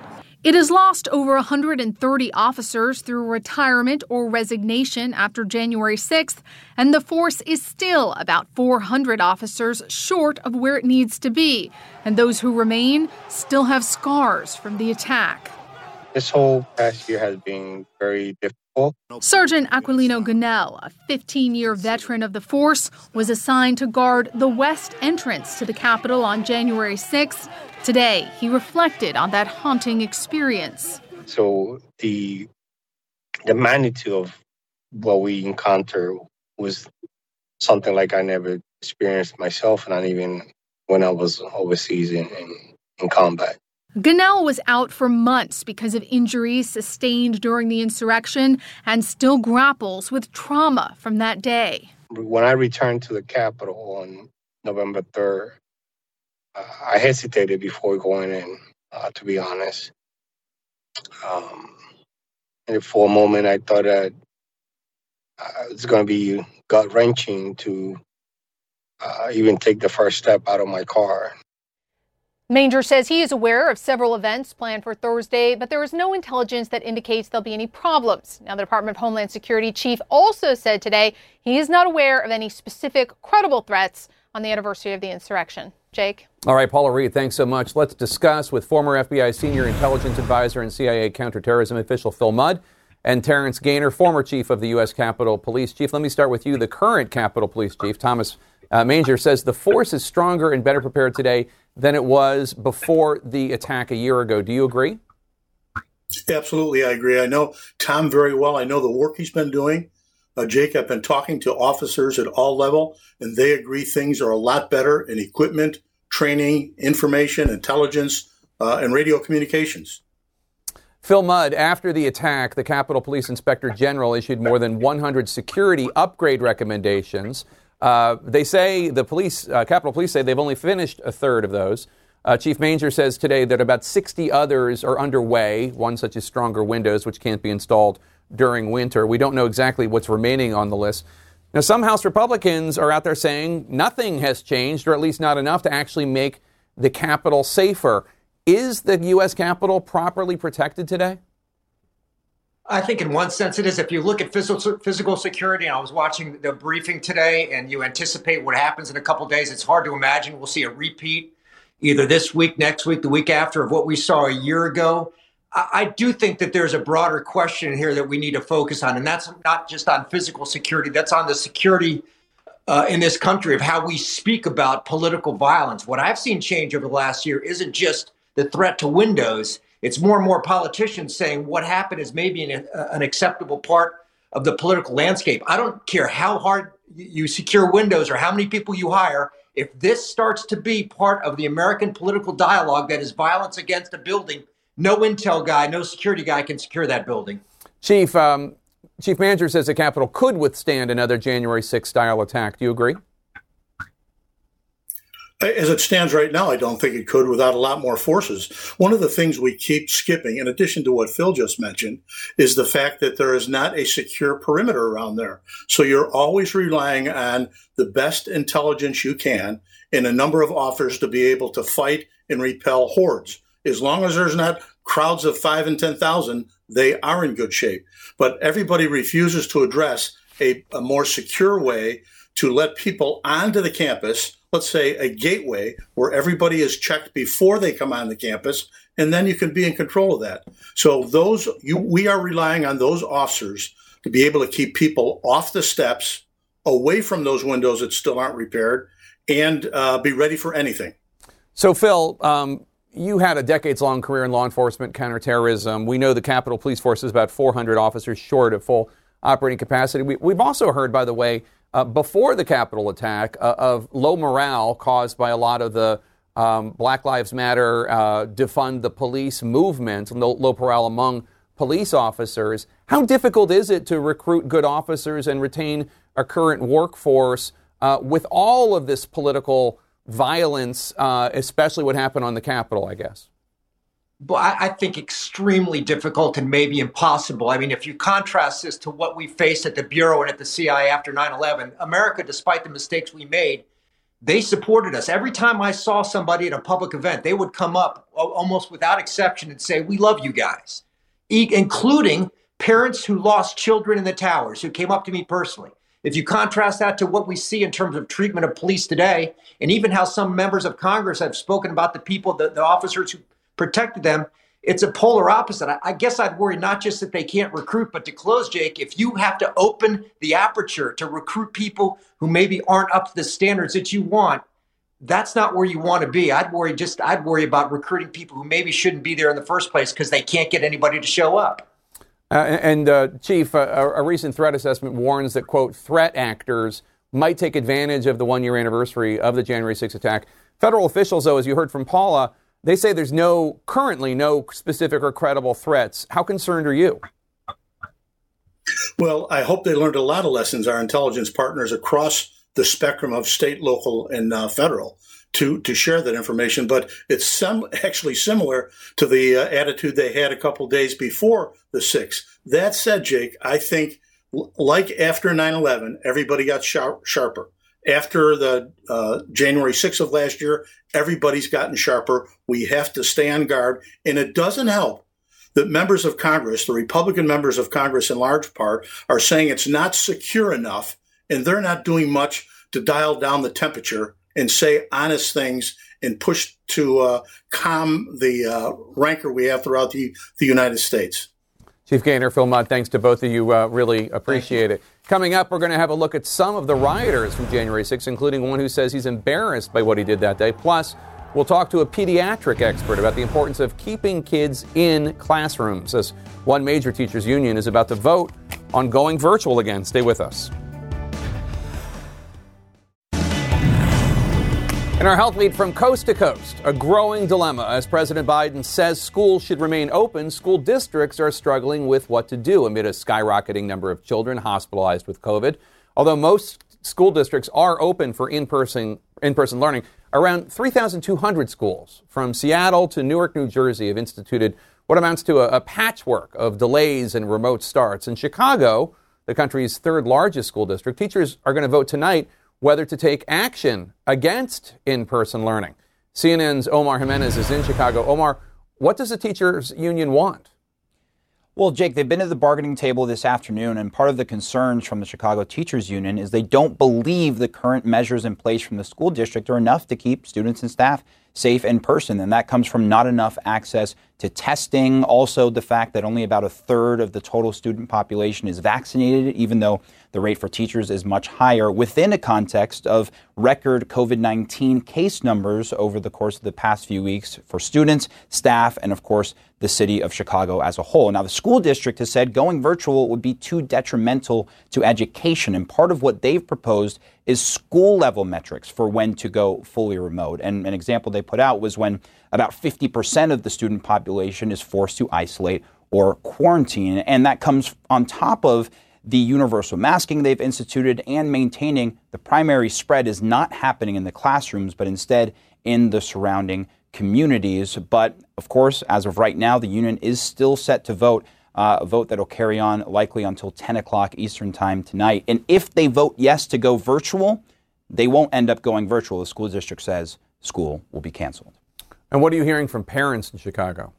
It has lost over 130 officers through retirement or resignation after January 6th, and the force is still about 400 officers short of where it needs to be. And those who remain still have scars from the attack. This whole past year has been very difficult. Sergeant Aquilino Gonell, a 15 year veteran of the force, was assigned to guard the west entrance to the Capitol on January 6th Today, he reflected on that haunting experience. So the the magnitude of what we encountered was something like I never experienced myself, not even when I was overseas in, in, in combat. Gonell was out for months because of injuries sustained during the insurrection and still grapples with trauma from that day. When I returned to the Capitol on November 3rd, uh, I hesitated before going in, uh, to be honest. Um, and for a moment, I thought that uh, it's going to be gut wrenching to uh, even take the first step out of my car. Manger says he is aware of several events planned for Thursday, but there is no intelligence that indicates there'll be any problems. Now, the Department of Homeland Security chief also said today he is not aware of any specific credible threats on the anniversary of the insurrection. Jake? All right, Paula Reid, thanks so much. Let's discuss with former FBI senior intelligence advisor and CIA counterterrorism official Phil Mudd and Terrance Gainer, former chief of the U.S. Capitol Police Chief. Let me start with you. The current Capitol Police Chief, Thomas uh, Manger, says the force is stronger and better prepared today than it was before the attack a year ago. Do you agree? Absolutely, I agree. I know Tom very well. I know the work he's been doing. Uh, Jake, I've been talking to officers at all level, and they agree things are a lot better in equipment, training, information, intelligence, uh, and radio communications. Phil Mudd, after the attack, the Capitol Police Inspector General issued more than 100 security upgrade recommendations. Uh, they say the police, uh, Capitol Police say they've only finished a third of those. Uh, Chief Manger says today that about 60 others are underway, one such as stronger windows, which can't be installed during winter. We don't know exactly what's remaining on the list. Now, some House Republicans are out there saying nothing has changed, or at least not enough to actually make the Capitol safer. Is the U.S. Capitol properly protected today? I think, in one sense, it is. If you look at physical, physical security, and I was watching the briefing today, and you anticipate what happens in a couple days, it's hard to imagine we'll see a repeat either this week, next week, the week after of what we saw a year ago. I do think that there's a broader question here that we need to focus on, and that's not just on physical security, that's on the security uh, in this country of how we speak about political violence. What I've seen change over the last year isn't just the threat to windows, it's more and more politicians saying what happened is maybe an, uh, an acceptable part of the political landscape. I don't care how hard you secure windows or how many people you hire. If this starts to be part of the American political dialogue that is violence against a building, no intel guy, no security guy can secure that building. Chief, um, Chief Manger says the Capitol could withstand another January 6th style attack. Do you agree? As it stands right now, I don't think it could without a lot more forces. One of the things we keep skipping, in addition to what Phil just mentioned, is the fact that there is not a secure perimeter around there. So you're always relying on the best intelligence you can in a number of offers to be able to fight and repel hordes. As long as there's not crowds of five and 10,000, they are in good shape. But everybody refuses to address a, a more secure way to let people onto the campus, let's say a gateway where everybody is checked before they come on the campus, and then you can be in control of that. So those you, we are relying on those officers to be able to keep people off the steps, away from those windows that still aren't repaired, and uh, be ready for anything. So, Phil, um, you had a decades long career in law enforcement, counterterrorism. We know the Capitol Police Force is about 400 officers short of full operating capacity. We, have also heard, by the way, uh, before the Capitol attack, uh, of low morale caused by a lot of the um, Black Lives Matter, uh, defund the police movement, and low, low morale among police officers. How difficult is it to recruit good officers and retain a current workforce uh, with all of this political? violence, uh, especially what happened on the Capitol, I guess? Well, I think extremely difficult and maybe impossible. I mean, if you contrast this to what we faced at the Bureau and at the CIA after 9 11, America, despite the mistakes we made, they supported us. Every time I saw somebody at a public event, they would come up almost without exception and say, We love you guys, e- including parents who lost children in the towers who came up to me personally. If you contrast that to what we see in terms of treatment of police today, and even how some members of Congress have spoken about the people, the, the officers who protected them, it's a polar opposite. I, I, guess I'd worry not just that they can't recruit, but to close, Jake, if you have to open the aperture to recruit people who maybe aren't up to the standards that you want, that's not where you want to be. I'd worry just I'd worry about recruiting people who maybe shouldn't be there in the first place because they can't get anybody to show up. Uh, and uh, Chief, uh, a, recent threat assessment warns that quote threat actors might take advantage of the one year anniversary of the January 6th attack. Federal officials, though, as you heard from Paula, they say there's no currently no specific or credible threats. How concerned are you? Well, I hope they learned a lot of lessons, our intelligence partners across the spectrum of state, local, and uh, federal to to share that information. But it's some actually similar to the uh, attitude they had a couple days before the six. That said, Jake, I think like after 9-11, everybody got sharp, sharper. After the uh, January 6th of last year, everybody's gotten sharper. We have to stay on guard. And it doesn't help that members of Congress, the Republican members of Congress in large part, are saying it's not secure enough and they're not doing much to dial down the temperature and say honest things and push to uh, calm the uh, rancor we have throughout the, the United States. Chief Gainer, Phil Mudd, thanks to both of you. Uh, really appreciate it. Coming up, we're going to have a look at some of the rioters from January 6, including one who says he's embarrassed by what he did that day. Plus, we'll talk to a pediatric expert about the importance of keeping kids in classrooms, as one major teachers union is about to vote on going virtual again. Stay with us. In our health lead from coast to coast, a growing dilemma as President Biden says schools should remain open. School districts are struggling with what to do amid a skyrocketing number of children hospitalized with COVID. Although most school districts are open for in-person in-person learning, around 3,200 schools from Seattle to Newark, New Jersey have instituted what amounts to a, a patchwork of delays and remote starts. In Chicago, the country's third largest school district, teachers are going to vote tonight whether to take action against in person learning. CNN's Omar Jimenez is in Chicago. Omar, what does the teachers union want? Well, Jake, they've been at the bargaining table this afternoon, and part of the concerns from the Chicago Teachers Union is they don't believe the current measures in place from the school district are enough to keep students and staff safe in person. And that comes from not enough access to testing. Also, the fact that only about a third of the total student population is vaccinated, even though the rate for teachers is much higher within a context of record COVID 19 case numbers over the course of the past few weeks for students, staff, and of course, the city of Chicago as a whole. Now, the school district has said going virtual would be too detrimental to education. And part of what they've proposed is school level metrics for when to go fully remote. And an example they put out was when about 50% of the student population is forced to isolate or quarantine. And that comes on top of the universal masking they've instituted and maintaining the primary spread is not happening in the classrooms, but instead in the surrounding communities. But of course, as of right now, the union is still set to vote. Uh, a vote that will carry on likely until 10 o'clock Eastern Time tonight. And if they vote yes to go virtual, they won't end up going virtual. The school district says school will be canceled. And what are you hearing from parents in Chicago?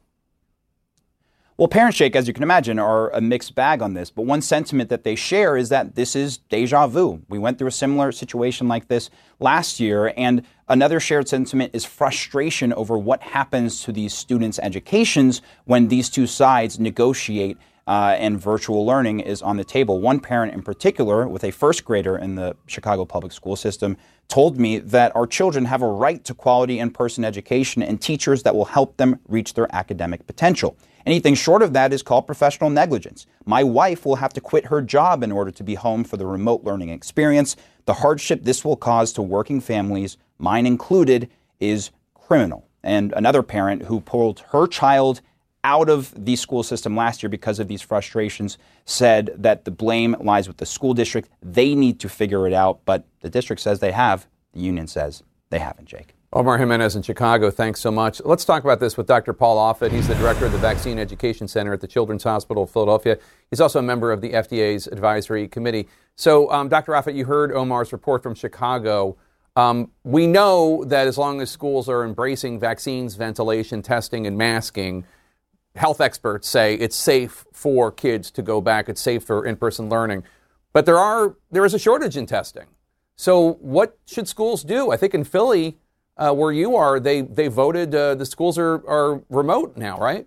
Well, parents, Jake, as you can imagine, are a mixed bag on this. But one sentiment that they share is that this is deja vu. We went through a similar situation like this last year. And another shared sentiment is frustration over what happens to these students' educations when these two sides negotiate uh, and virtual learning is on the table. One parent in particular, with a first grader in the Chicago public school system, told me that our children have a right to quality in person education and teachers that will help them reach their academic potential. Anything short of that is called professional negligence. My wife will have to quit her job in order to be home for the remote learning experience. The hardship this will cause to working families, mine included, is criminal. And another parent who pulled her child out of the school system last year because of these frustrations said that the blame lies with the school district. They need to figure it out, but the district says they have. The union says they haven't, Jake. Omar Jimenez in Chicago, thanks so much. Let's talk about this with Dr. Paul Offit. He's the director of the Vaccine Education Center at the Children's Hospital of Philadelphia. He's also a member of the FDA's advisory committee. So, um, Dr. Offit, you heard Omar's report from Chicago. Um, we know that as long as schools are embracing vaccines, ventilation, testing, and masking, health experts say it's safe for kids to go back. It's safe for in-person learning. But there are there is a shortage in testing. So what should schools do? I think in Philly, uh, where you are, they they voted uh, the schools are are remote now, right?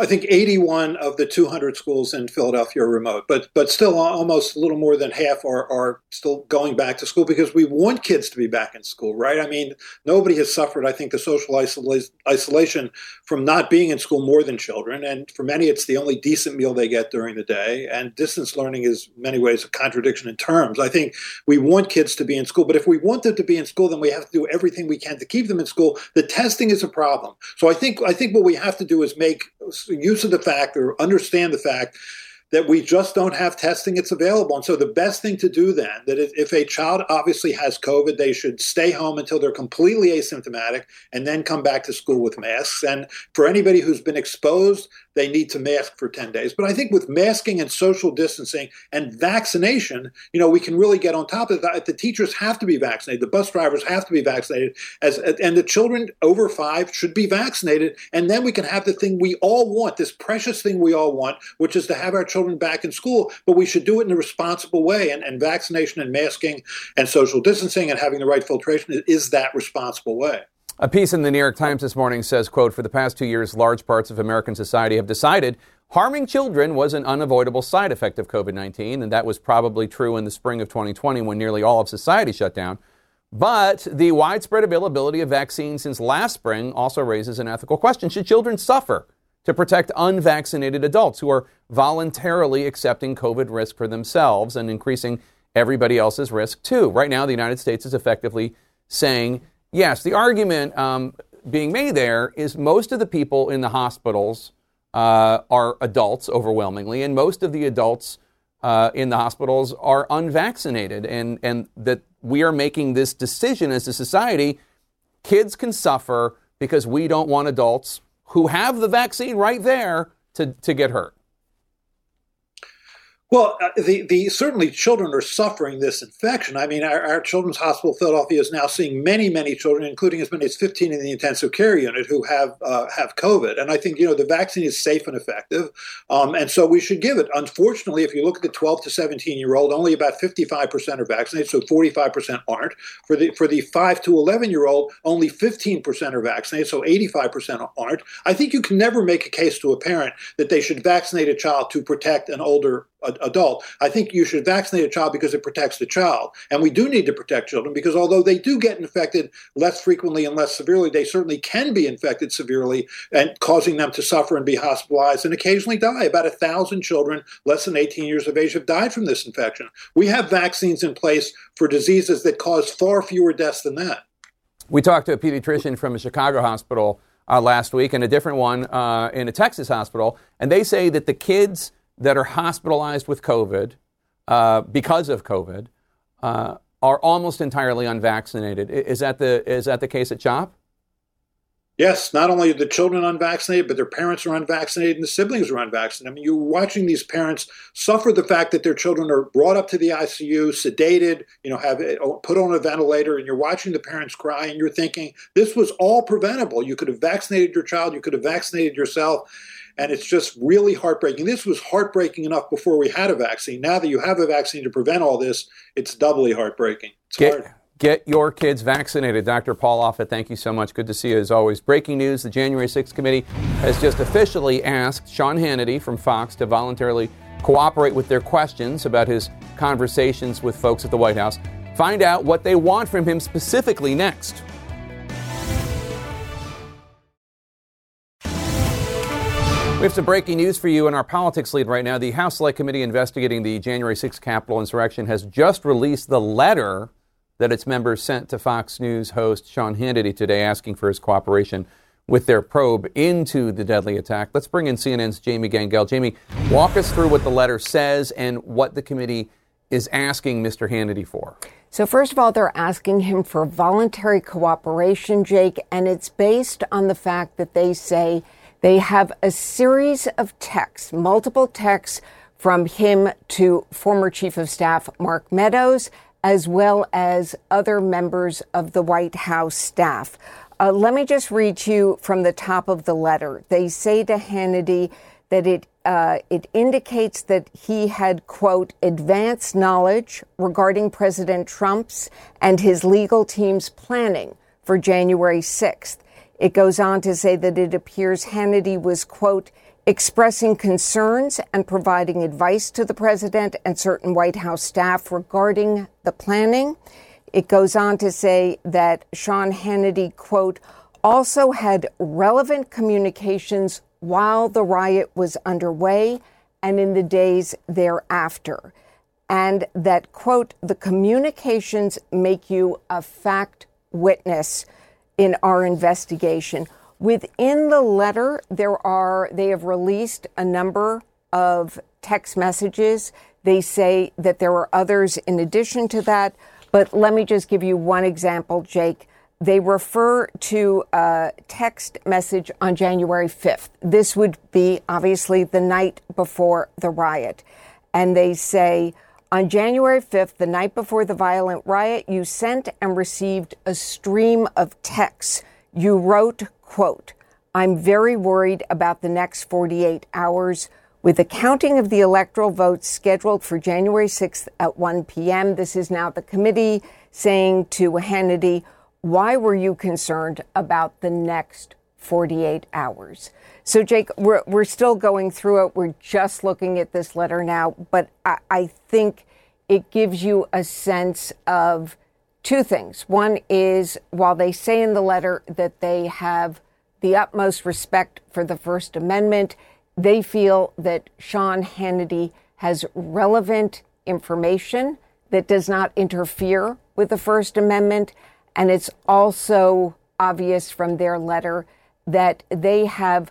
I think 81 of the 200 schools in Philadelphia are remote, but but still almost a little more than half are, are still going back to school because we want kids to be back in school, right? I mean, nobody has suffered, I think, the social isola- isolation from not being in school more than children. And for many, it's the only decent meal they get during the day. And distance learning is, many ways, a contradiction in terms. I think we want kids to be in school, but if we want them to be in school, then we have to do everything we can to keep them in school. The testing is a problem. So I think I think what we have to do is make use of the fact or understand the fact that we just don't have testing it's available. And so the best thing to do then that if a child obviously has covid they should stay home until they're completely asymptomatic and then come back to school with masks. And for anybody who's been exposed they need to mask for 10 days. But i think with masking and social distancing and vaccination you know we can really get on top of that. The teachers have to be vaccinated. The bus drivers have to be vaccinated. As and the children over 5 should be vaccinated. And then we can have the thing we all want this precious thing we all want which is to have our children children back in school, but we should do it in a responsible way. And, and vaccination and masking and social distancing and having the right filtration is that responsible way. A piece in the New York Times this morning says, quote, for the past two years, large parts of American society have decided harming children was an unavoidable side effect of COVID 19, and that was probably true in the spring of 2020 when nearly all of society shut down. But the widespread availability of vaccines since last spring also raises an ethical question. Should children suffer to protect unvaccinated adults who are voluntarily accepting COVID risk for themselves and increasing everybody else's risk too. Right now, the United States is effectively saying, yes, the argument um, being made there is most of the people in the hospitals uh, are adults overwhelmingly, and most of the adults uh, in the hospitals are unvaccinated, and, and that we are making this decision as a society. Kids can suffer because we don't want adults who have the vaccine right there to, to get hurt. Well, uh, the, the certainly children are suffering this infection. I mean, our, our, Children's Hospital Philadelphia is now seeing many, many children, including as many as 15 in the intensive care unit, who have uh, have COVID. And I think you know the vaccine is safe and effective, um, and so we should give it. Unfortunately, if you look at the 12 to 17 year old, only about 55 percent are vaccinated, so 45 percent aren't. For the for the 5 to 11 year old, only 15 percent are vaccinated, so 85 percent aren't. I think you can never make a case to a parent that they should vaccinate a child to protect an older adult. I think you should vaccinate a child because it protects the child. And we do need to protect children because although they do get infected less frequently and less severely, they certainly can be infected severely and causing them to suffer and be hospitalized and occasionally die. About a thousand children less than 18 years of age have died from this infection. We have vaccines in place for diseases that cause far fewer deaths than that. We talked to a pediatrician from a Chicago hospital uh, last week and a different one uh, in a Texas hospital, and they say that the kids that are hospitalized with COVID uh, because of COVID uh, are almost entirely unvaccinated. Is that the is that the case at CHOP? Yes, not only are the children unvaccinated, but their parents are unvaccinated and the siblings are unvaccinated. I mean, you're watching these parents suffer the fact that their children are brought up to the ICU, sedated, you know, have put on a ventilator, and you're watching the parents cry, and you're thinking, this was all preventable. You could have vaccinated your child, you could have vaccinated yourself and it's just really heartbreaking. This was heartbreaking enough before we had a vaccine. Now that you have a vaccine to prevent all this, it's doubly heartbreaking. It's get, hard. Get your kids vaccinated. Dr. Paul Offit, thank you so much. Good to see you as always. Breaking news the January 6th committee has just officially asked Sean Hannity from Fox to voluntarily cooperate with their questions about his conversations with folks at the White House. Find out what they want from him specifically next. We have some breaking news for you in our politics lead right now. The House Select Committee investigating the January 6th Capitol insurrection has just released the letter that its members sent to Fox News host Sean Hannity today asking for his cooperation with their probe into the deadly attack. Let's bring in CNN's Jamie Gangel. Jamie, walk us through what the letter says and what the committee is asking Mr. Hannity for. So, first of all, they're asking him for voluntary cooperation, Jake, and it's based on the fact that they say they have a series of texts, multiple texts from him to former Chief of Staff Mark Meadows, as well as other members of the White House staff. Uh, let me just read to you from the top of the letter. They say to Hannity that it uh, it indicates that he had quote advanced knowledge regarding President Trump's and his legal team's planning for January 6th. It goes on to say that it appears Hannity was quote expressing concerns and providing advice to the president and certain White House staff regarding the planning. It goes on to say that Sean Hannity, quote, also had relevant communications while the riot was underway and in the days thereafter. And that, quote, the communications make you a fact witness in our investigation. Within the letter, there are, they have released a number of text messages. They say that there are others in addition to that. But let me just give you one example, Jake. They refer to a text message on January 5th. This would be obviously the night before the riot. And they say, on January 5th, the night before the violent riot, you sent and received a stream of texts. You wrote, quote, I'm very worried about the next 48 hours. With the counting of the electoral votes scheduled for January 6th at 1 p.m., this is now the committee saying to Hannity, why were you concerned about the next 48 hours? So, Jake, we're, we're still going through it. We're just looking at this letter now, but I, I think it gives you a sense of two things. One is while they say in the letter that they have the utmost respect for the First Amendment, they feel that Sean Hannity has relevant information that does not interfere with the First Amendment. And it's also obvious from their letter that they have,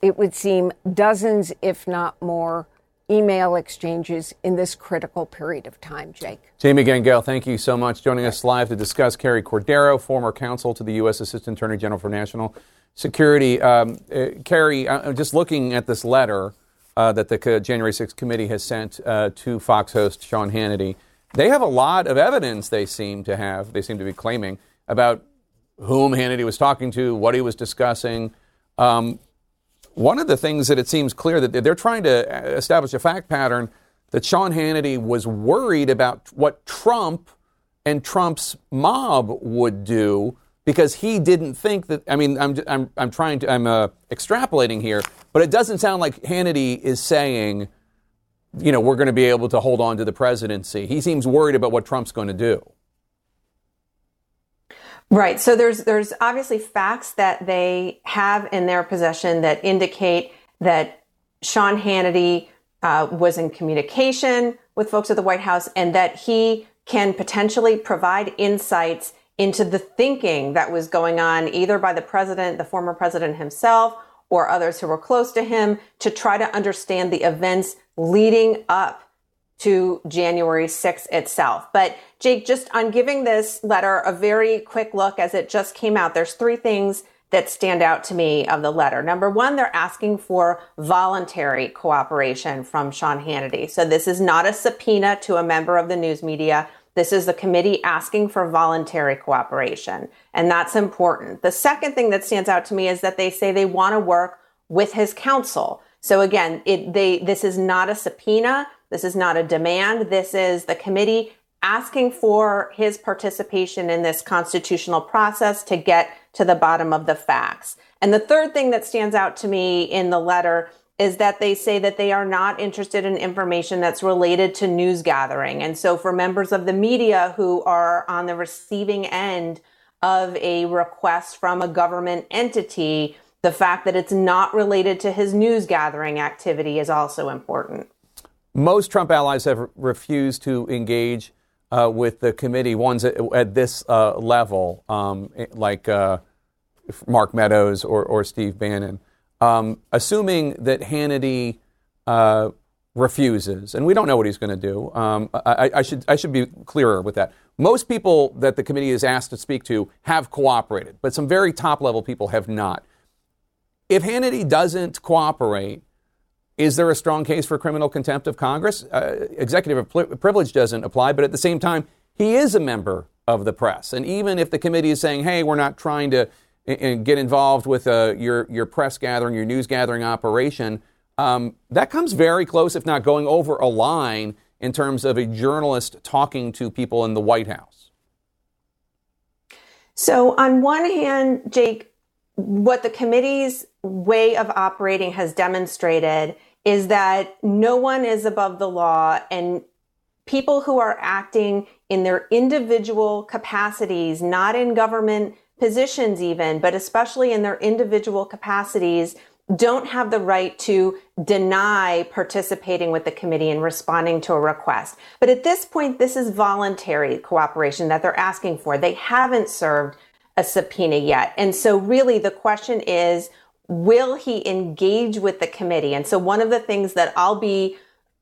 it would seem, dozens, if not more, email exchanges in this critical period of time, Jake. Jamie Gangel, thank you so much. Joining us live to discuss Carrie Cordero, former counsel to the U.S. Assistant Attorney General for National security. Um, uh, Carrie, I'm just looking at this letter uh, that the January 6th committee has sent uh, to Fox host Sean Hannity. They have a lot of evidence they seem to have, they seem to be claiming, about whom Hannity was talking to, what he was discussing. Um, one of the things that it seems clear that they're trying to establish a fact pattern that Sean Hannity was worried about what Trump and Trump's mob would do because he didn't think that. I mean, I'm I'm I'm trying to I'm uh, extrapolating here, but it doesn't sound like Hannity is saying, you know, we're going to be able to hold on to the presidency. He seems worried about what Trump's going to do. Right. So there's there's obviously facts that they have in their possession that indicate that Sean Hannity uh, was in communication with folks at the White House and that he can potentially provide insights into the thinking that was going on either by the president, the former president himself, or others who were close to him to try to understand the events leading up to January 6th itself. But Jake, just on giving this letter a very quick look as it just came out, there's three things that stand out to me of the letter. Number one, they're asking for voluntary cooperation from Sean Hannity. So this is not a subpoena to a member of the news media. This is the committee asking for voluntary cooperation, and that's important. The second thing that stands out to me is that they say they want to work with his counsel. So again, it, they, this is not a subpoena. This is not a demand. This is the committee asking for his participation in this constitutional process to get to the bottom of the facts. And the third thing that stands out to me in the letter is that they say that they are not interested in information that's related to news gathering. And so for members of the media who are on the receiving end of a request from a government entity, the fact that it's not related to his news gathering activity is also important. Most Trump allies have refused to engage uh, with the committee, ones at, at this uh, level, um, like uh, Mark Meadows or, or Steve Bannon. Um, assuming that Hannity uh, refuses, and we don't know what he's going to do. Um, I, I, should I should be clearer with that. Most people that the committee is asked to speak to have cooperated, but some very top level people have not. If Hannity doesn't cooperate, is there a strong case for criminal contempt of Congress? Uh, executive privilege doesn't apply, but at the same time, he is a member of the press. And even if the committee is saying, hey, we're not trying to uh, get involved with uh, your, your press gathering, your news gathering operation, um, that comes very close, if not going over a line, in terms of a journalist talking to people in the White House. So, on one hand, Jake, what the committee's way of operating has demonstrated is that no one is above the law and people who are acting in their individual capacities, not in government positions even, but especially in their individual capacities, don't have the right to deny participating with the committee and responding to a request. But at this point, this is voluntary cooperation that they're asking for. They haven't served a subpoena yet. And so really the question is, will he engage with the committee? And so one of the things that I'll be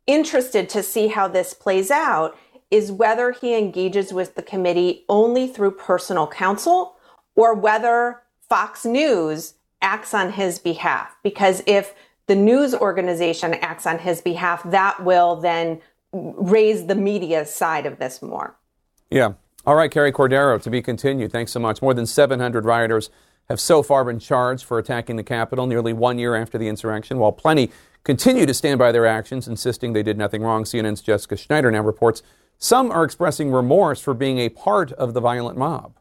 interested to see how this plays out is whether he engages with the committee only through personal counsel or whether Fox News acts on his behalf. Because if the news organization acts on his behalf, that will then raise the media side of this more. Yeah. All right, Carrie Cordero, to be continued. Thanks so much. More than 700 rioters have so far been charged for attacking the Capitol nearly one year after the insurrection, while plenty continue to stand by their actions, insisting they did nothing wrong. CNN's Jessica Schneider now reports some are expressing remorse for being a part of the violent mob.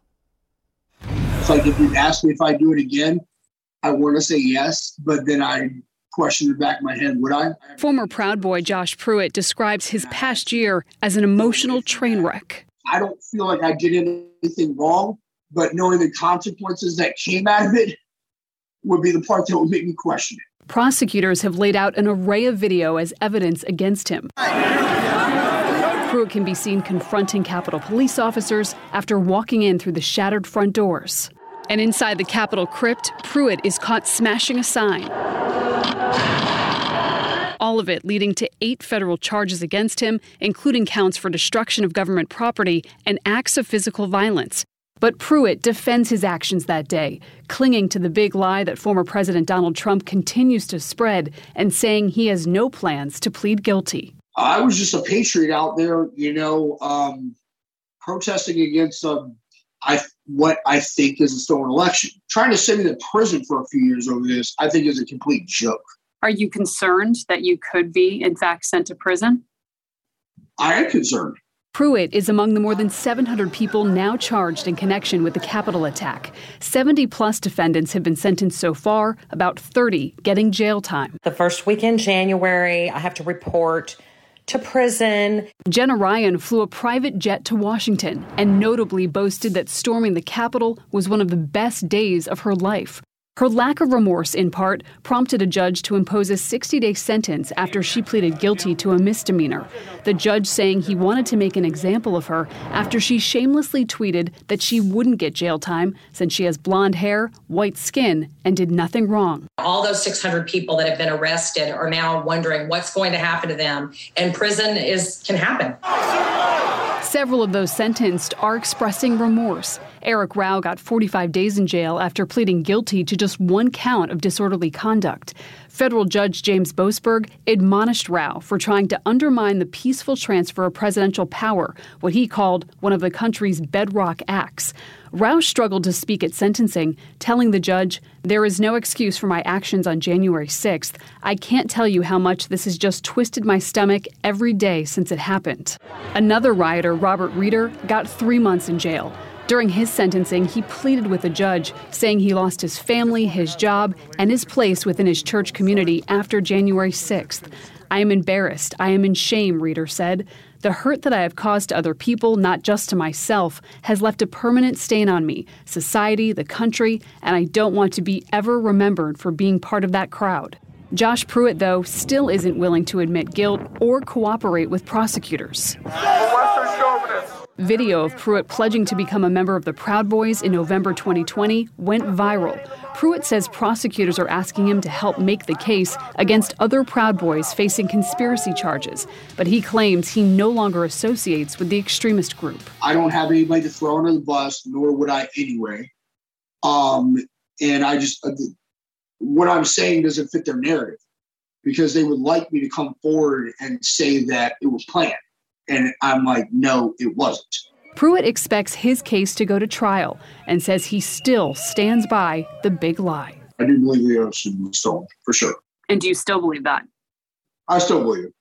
It's like if you ask me if I do it again, I want to say yes, but then I question the back of my head, would I? Former Proud Boy Josh Pruitt describes his past year as an emotional train wreck. I don't feel like I did anything wrong, but knowing the consequences that came out of it would be the part that would make me question it. Prosecutors have laid out an array of video as evidence against him. Pruitt can be seen confronting Capitol police officers after walking in through the shattered front doors. And inside the Capitol crypt, Pruitt is caught smashing a sign. All of it leading to eight federal charges against him, including counts for destruction of government property and acts of physical violence. But Pruitt defends his actions that day, clinging to the big lie that former President Donald Trump continues to spread and saying he has no plans to plead guilty. I was just a patriot out there, you know, um, protesting against um, I what I think is a stolen election. Trying to send me to prison for a few years over this, I think, is a complete joke. Are you concerned that you could be, in fact, sent to prison? I am concerned. Pruitt is among the more than 700 people now charged in connection with the Capitol attack. 70 plus defendants have been sentenced so far, about 30 getting jail time. The first week in January, I have to report to prison. Jenna Ryan flew a private jet to Washington and notably boasted that storming the Capitol was one of the best days of her life. Her lack of remorse, in part, prompted a judge to impose a 60 day sentence after she pleaded guilty to a misdemeanor. The judge saying he wanted to make an example of her after she shamelessly tweeted that she wouldn't get jail time since she has blonde hair, white skin, and did nothing wrong. All those 600 people that have been arrested are now wondering what's going to happen to them, and prison is can happen. Several of those sentenced are expressing remorse. Erik Rau got 45 days in jail after pleading guilty to just one count of disorderly conduct. Federal Judge James Boasberg admonished Rau for trying to undermine the peaceful transfer of presidential power, what he called one of the country's bedrock acts. Rau struggled to speak at sentencing, telling the judge, There is no excuse for my actions on January 6th. I can't tell you how much this has just twisted my stomach every day since it happened. Another rioter, Robert Reeder, got three months in jail. During his sentencing, he pleaded with the judge, saying he lost his family, his job, and his place within his church community after January 6th. I am embarrassed. I am in shame, Reeder said. The hurt that I have caused to other people, not just to myself, has left a permanent stain on me, society, the country, and I don't want to be ever remembered for being part of that crowd. Josh Pruitt, though, still isn't willing to admit guilt or cooperate with prosecutors. Video of Pruitt pledging to become a member of the Proud Boys in November 2020 went viral. Pruitt says prosecutors are asking him to help make the case against other Proud Boys facing conspiracy charges, but he claims he no longer associates with the extremist group. I don't have anybody to throw under the bus, nor would I anyway. Um, and I just, uh, what I'm saying doesn't fit their narrative because they would like me to come forward and say that it was planned. And I'm like, no, it wasn't. Pruitt expects his case to go to trial and says he still stands by the big lie. I do believe the election was stolen, for sure. And do you still believe that? I still believe it.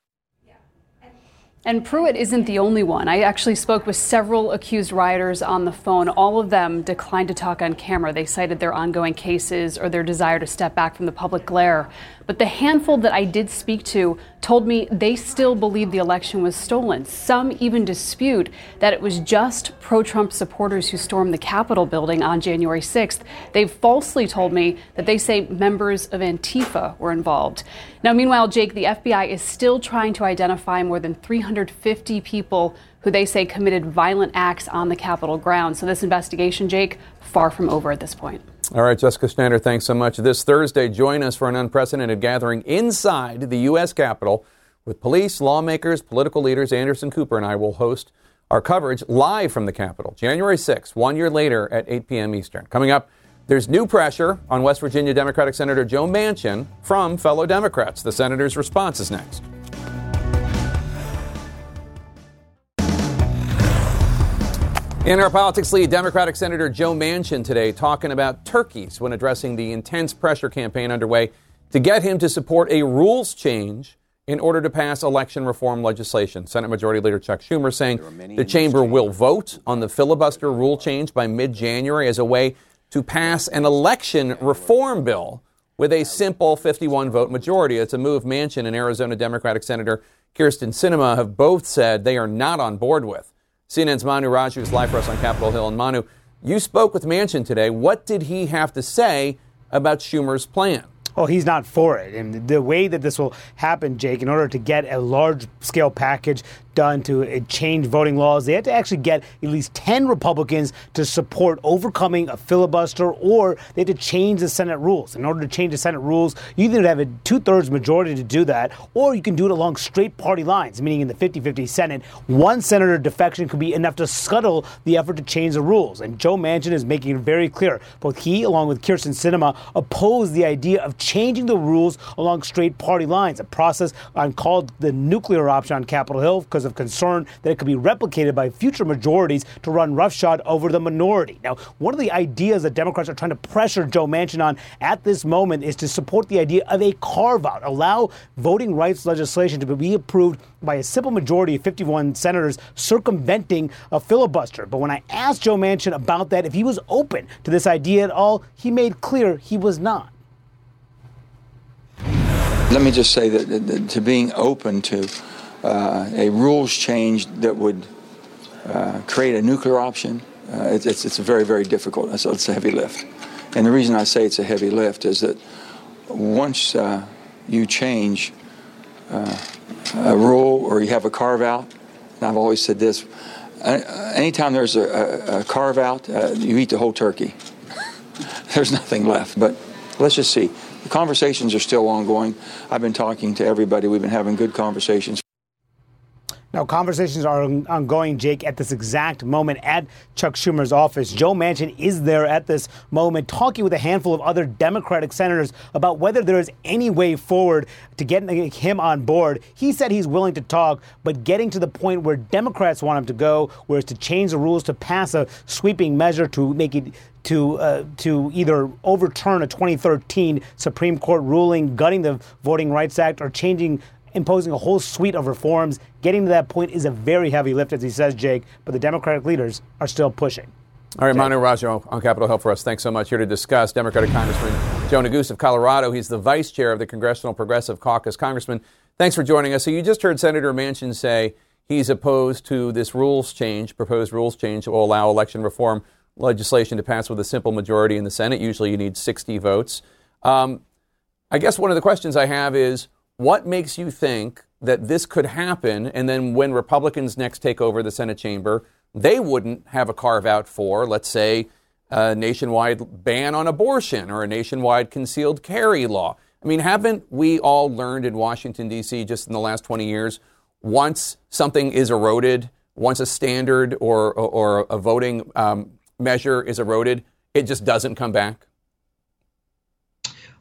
And Pruitt isn't the only one. I actually spoke with several accused rioters on the phone. All of them declined to talk on camera. They cited their ongoing cases or their desire to step back from the public glare. But the handful that I did speak to told me they still believe the election was stolen. Some even dispute that it was just pro Trump supporters who stormed the Capitol building on January 6th. They've falsely told me that they say members of Antifa were involved. Now, meanwhile, Jake, the FBI is still trying to identify more than 350 people who they say committed violent acts on the Capitol grounds. So, this investigation, Jake, far from over at this point. All right, Jessica Schneider, thanks so much. This Thursday, join us for an unprecedented gathering inside the U.S. Capitol with police, lawmakers, political leaders. Anderson Cooper and I will host our coverage live from the Capitol, January 6th, one year later at 8 p.m. Eastern. Coming up, there's new pressure on West Virginia Democratic Senator Joe Manchin from fellow Democrats. The senator's response is next. In our politics lead, Democratic Senator Joe Manchin today talking about turkeys when addressing the intense pressure campaign underway to get him to support a rules change in order to pass election reform legislation. Senate Majority Leader Chuck Schumer saying the chamber will vote on the filibuster rule change by mid January as a way to pass an election reform bill with a simple 51 vote majority. It's a move Manchin and Arizona Democratic Senator Kyrsten Sinema have both said they are not on board with. CNN's Manu Raju is live for us on Capitol Hill. And Manu, you spoke with Manchin today. What did he have to say about Schumer's plan? well, he's not for it. And the way that this will happen, Jake, in order to get a large scale package done to uh, change voting laws. They had to actually get at least 10 Republicans to support overcoming a filibuster or they had to change the Senate rules. In order to change the Senate rules, you either have a two thirds majority to do that or you can do it along straight party lines, meaning in the 50 50 Senate, one senator defection could be enough to scuttle the effort to change the rules. And Joe Manchin is making it very clear. Both he, along with Kyrsten Sinema, oppose the idea of changing the rules along straight party lines, a process called the nuclear option on Capitol Hill because because of concern that it could be replicated by future majorities to run roughshod over the minority. Now, one of the ideas that Democrats are trying to pressure Joe Manchin on at this moment is to support the idea of a carve out, allow voting rights legislation to be approved by a simple majority of 51 senators circumventing a filibuster. But when I asked Joe Manchin about that, if he was open to this idea at all, he made clear he was not. Let me just say that, that, that to being open to uh, a rules change that would uh, create a nuclear option, uh, it's, it's, it's, very, very difficult. So it's a heavy lift. And the reason I say it's a heavy lift is that once uh, you change uh, a rule or you have a carve out, and I've always said this anytime there's a, a, a carve out, you eat the whole turkey. (laughs) there's nothing left. But let's just see. The conversations are still ongoing. I've been talking to everybody. We've been having good conversations. Now, conversations are ongoing, Jake, at this exact moment at Chuck Schumer's office. Joe Manchin is there at this moment talking with a handful of other Democratic senators about whether there is any way forward to get him on board. He said he's willing to talk, but getting to the point where Democrats want him to go, where it's to change the rules to pass a sweeping measure to make it to uh, to either overturn a 2013 Supreme Court ruling gutting the Voting Rights Act or changing imposing a whole suite of reforms. Getting to that point is a very heavy lift, as he says, Jake, but the Democratic leaders are still pushing. All right, Manu Raju on Capitol Hill for us. Thanks so much. Here to discuss Democratic Congressman Joe Neguse of Colorado. He's the vice chair of the Congressional Progressive Caucus. Congressman, thanks for joining us. So you just heard Senator Manchin say he's opposed to this rules change, proposed rules change that will allow election reform legislation to pass with a simple majority in the Senate. Usually you need 60 votes. Um, I guess one of the questions I have is what makes you think that this could happen? And then when Republicans next take over the Senate chamber, they wouldn't have a carve out for, let's say, a nationwide ban on abortion or a nationwide concealed carry law. I mean, haven't we all learned in Washington, D.C., just in the last 20 years, once something is eroded, once a standard or, or, or a voting um, measure is eroded, it just doesn't come back?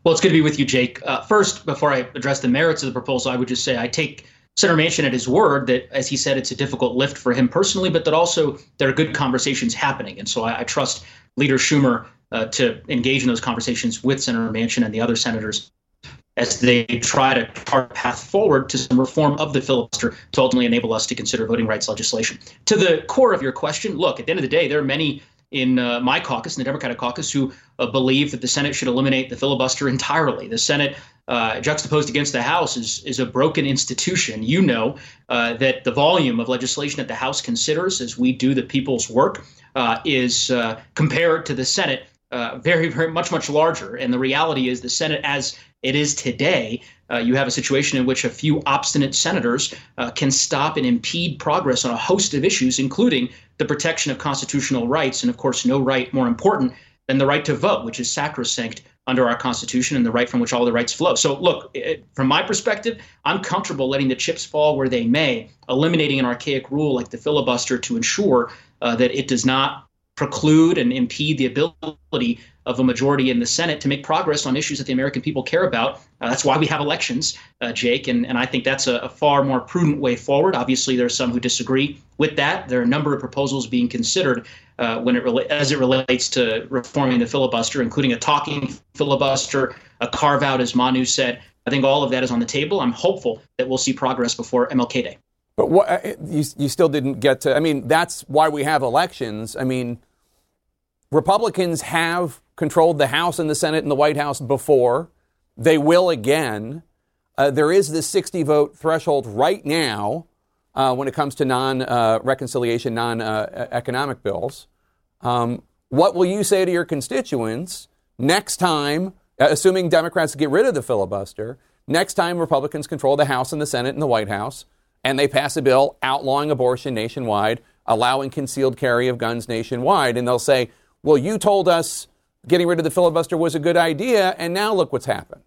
Well, it's good to be with you, Jake. Uh, first, before I address the merits of the proposal, I would just say I take Senator Manchin at his word that, as he said, it's a difficult lift for him personally, but that also there are good conversations happening. And so I, I trust Leader Schumer uh, to engage in those conversations with Senator Manchin and the other senators as they try to chart a path forward to some reform of the filibuster to ultimately enable us to consider voting rights legislation. To the core of your question, look, at the end of the day, there are many in uh, my caucus, in the Democratic caucus, who uh, believe that the Senate should eliminate the filibuster entirely. The Senate, uh, juxtaposed against the House, is is a broken institution. You know uh, that the volume of legislation that the House considers, as we do the people's work, uh, is uh, compared to the Senate. Very, very much, much larger. And the reality is, the Senate, as it is today, uh, you have a situation in which a few obstinate senators uh, can stop and impede progress on a host of issues, including the protection of constitutional rights, and of course, no right more important than the right to vote, which is sacrosanct under our Constitution and the right from which all the rights flow. So, look, it, from my perspective, I'm comfortable letting the chips fall where they may, eliminating an archaic rule like the filibuster to ensure uh, that it does not preclude and impede the ability of a majority in the Senate to make progress on issues that the American people care about. Uh, that's why we have elections, uh, Jake, and, and I think that's a, a, far more prudent way forward. Obviously, there are some who disagree with that. There are a number of proposals being considered uh, when it rela- as it relates to reforming the filibuster, including a talking filibuster, a carve out, as Manu said. I think all of that is on the table. I'm hopeful that we'll see progress before MLK Day. But what, uh, you, you still didn't get to, I mean, that's why we have elections. I mean, Republicans have controlled the House and the Senate and the White House before. They will again. Uh, there is this 60 vote threshold right now uh, when it comes to non uh, reconciliation, non uh, economic bills. Um, what will you say to your constituents next time, uh, assuming Democrats get rid of the filibuster, next time Republicans control the House and the Senate and the White House, and they pass a bill outlawing abortion nationwide, allowing concealed carry of guns nationwide, and they'll say, well, you told us getting rid of the filibuster was a good idea, and now look what's happened.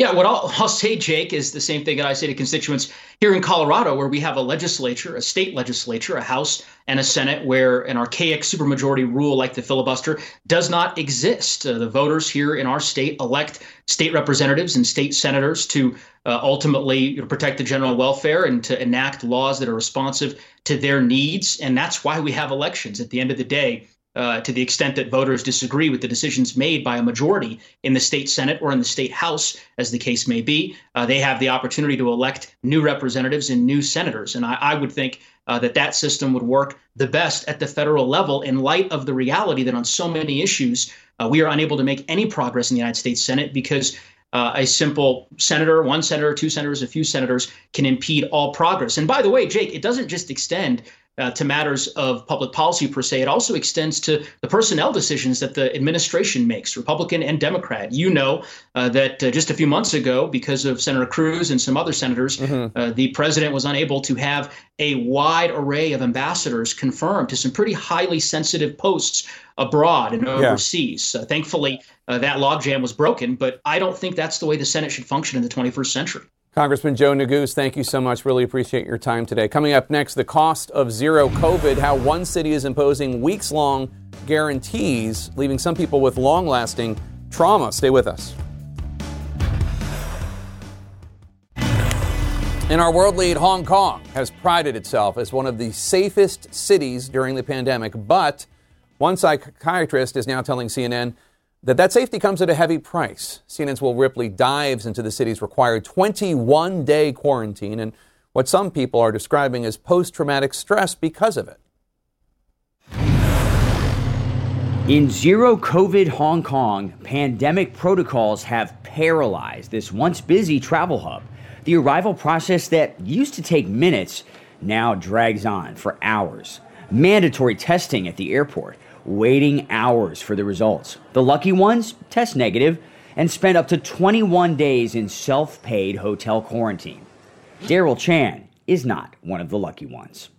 Yeah, what I'll, I'll, say, Jake, is the same thing that I say to constituents here in Colorado, where we have a legislature, a state legislature, a House and a Senate, where an archaic supermajority rule like the filibuster does not exist. Uh, the voters here in our state elect state representatives and state senators to uh, ultimately you know, protect the general welfare and to enact laws that are responsive to their needs. And that's why we have elections. At the end of the day, uh, to the extent that voters disagree with the decisions made by a majority in the state Senate or in the state House, as the case may be, uh, they have the opportunity to elect new representatives and new senators. And I, I would think uh, that that system would work the best at the federal level in light of the reality that on so many issues, uh, we are unable to make any progress in the United States Senate because uh, a simple senator, one senator, two senators, a few senators can impede all progress. And by the way, Jake, it doesn't just extend uh, to matters of public policy per se. It also extends to the personnel decisions that the administration makes, Republican and Democrat. You know uh, that uh, just a few months ago, because of Senator Cruz and some other senators, mm-hmm. Uh, the president was unable to have a wide array of ambassadors confirmed to some pretty highly sensitive posts abroad and overseas. Yeah. thankfully, uh, that logjam was broken, but I don't think that's the way the Senate should function in the 21st century. Congressman Joe Neguse, thank you so much. Really appreciate your time today. Coming up next, the cost of zero COVID, how one city is imposing weeks long guarantees, leaving some people with long lasting trauma. Stay with us. In our world lead, Hong Kong has prided itself as one of the safest cities during the pandemic, but one psychiatrist is now telling CNN that that safety comes at a heavy price. CNN's Will Ripley dives into the city's required 21 day quarantine and what some people are describing as post traumatic stress because of it. In zero COVID Hong Kong, pandemic protocols have paralyzed this once busy travel hub. The arrival process that used to take minutes now drags on for hours. Mandatory testing at the airport waiting hours for the results. The lucky ones test negative and spend up to 21 days in self paid hotel quarantine. Daryl Chan is not one of the lucky ones.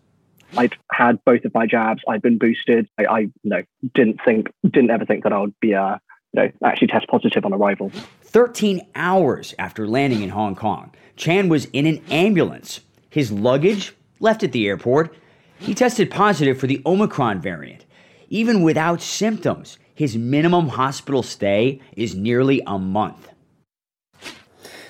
I'd had both of my jabs. I'd been boosted. I, I you know, didn't think, didn't ever think that I would be, uh, you know, actually test positive on arrival. 13 hours after landing in Hong Kong, Chan was in an ambulance. His luggage left at the airport. He tested positive for the Omicron variant. Even without symptoms, his minimum hospital stay is nearly a month.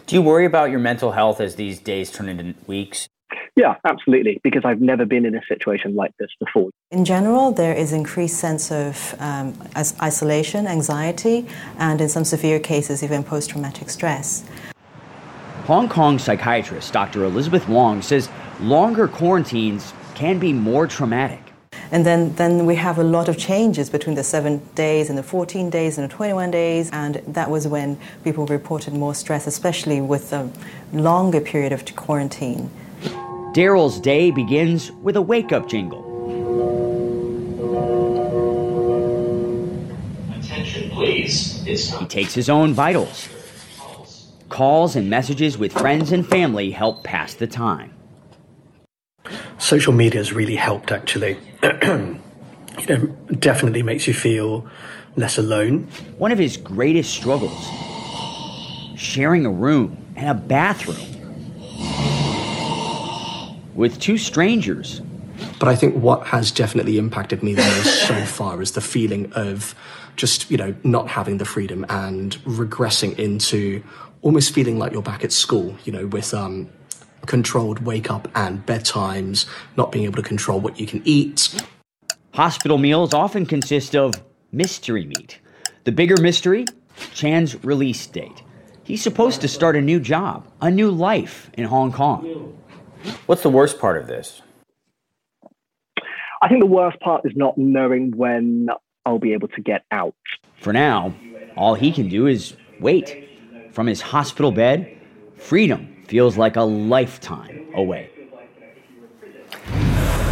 Do you worry about your mental health as these days turn into weeks? Yeah, absolutely, because I've never been in a situation like this before. In general, there is increased sense of um, isolation, anxiety, and in some severe cases, even post-traumatic stress. Hong Kong psychiatrist Dr. Elizabeth Wong says longer quarantines can be more traumatic. And then, then we have a lot of changes between the seven days and the 14 days and the 21 days. And that was when people reported more stress, especially with the longer period of quarantine. Daryl's day begins with a wake up jingle. Attention, please. It's He takes his own vitals. Calls and messages with friends and family help pass the time. Social media has really helped, actually. (clears throat) you know, definitely makes you feel less alone. One of his greatest struggles sharing a room and a bathroom with two strangers. But I think what has definitely impacted me the most so (laughs) far is the feeling of just, you know, not having the freedom and regressing into almost feeling like you're back at school, you know, with um, controlled wake up and bedtimes, not being able to control what you can eat. Hospital meals often consist of mystery meat. The bigger mystery, Chan's release date. He's supposed to start a new job, a new life in Hong Kong. What's the worst part of this? I think the worst part is not knowing when I'll be able to get out. For now, all he can do is wait. From his hospital bed, freedom feels like a lifetime away.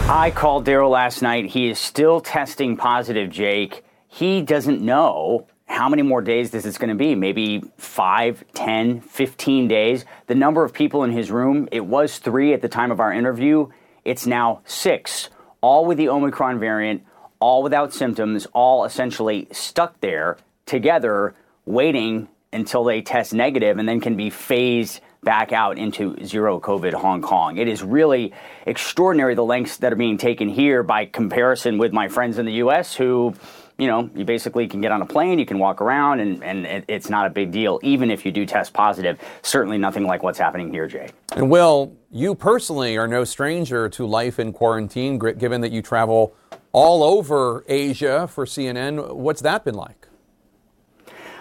I called Daryl last night. He is still testing positive, Jake. He doesn't know how many more days this is going to be. Maybe 5, 10, 15 days. The number of people in his room, it was three at the time of our interview. It's now six, all with the Omicron variant, all without symptoms, all essentially stuck there together, waiting until they test negative and then can be phased back out into zero COVID Hong Kong. It is really extraordinary the lengths that are being taken here by comparison with my friends in the US who, you know, you basically can get on a plane, you can walk around, and, and it's not a big deal, even if you do test positive. Certainly nothing like what's happening here, Jay. And Will, you personally are no stranger to life in quarantine, given that you travel all over Asia for CNN. What's that been like?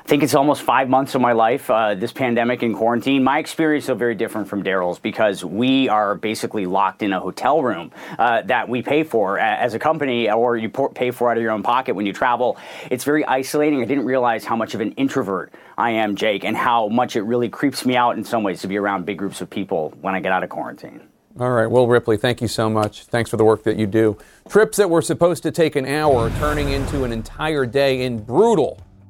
I think it's almost five months of my life, uh, this pandemic and quarantine. My experience is very different from Daryl's because we are basically locked in a hotel room uh, that we pay for as a company or you pay for out of your own pocket when you travel. It's very isolating. I didn't realize how much of an introvert I am, Jake, and how much it really creeps me out in some ways to be around big groups of people when I get out of quarantine. All right. Will Ripley, thank you so much. Thanks for the work that you do. Trips that were supposed to take an hour turning into an entire day in brutal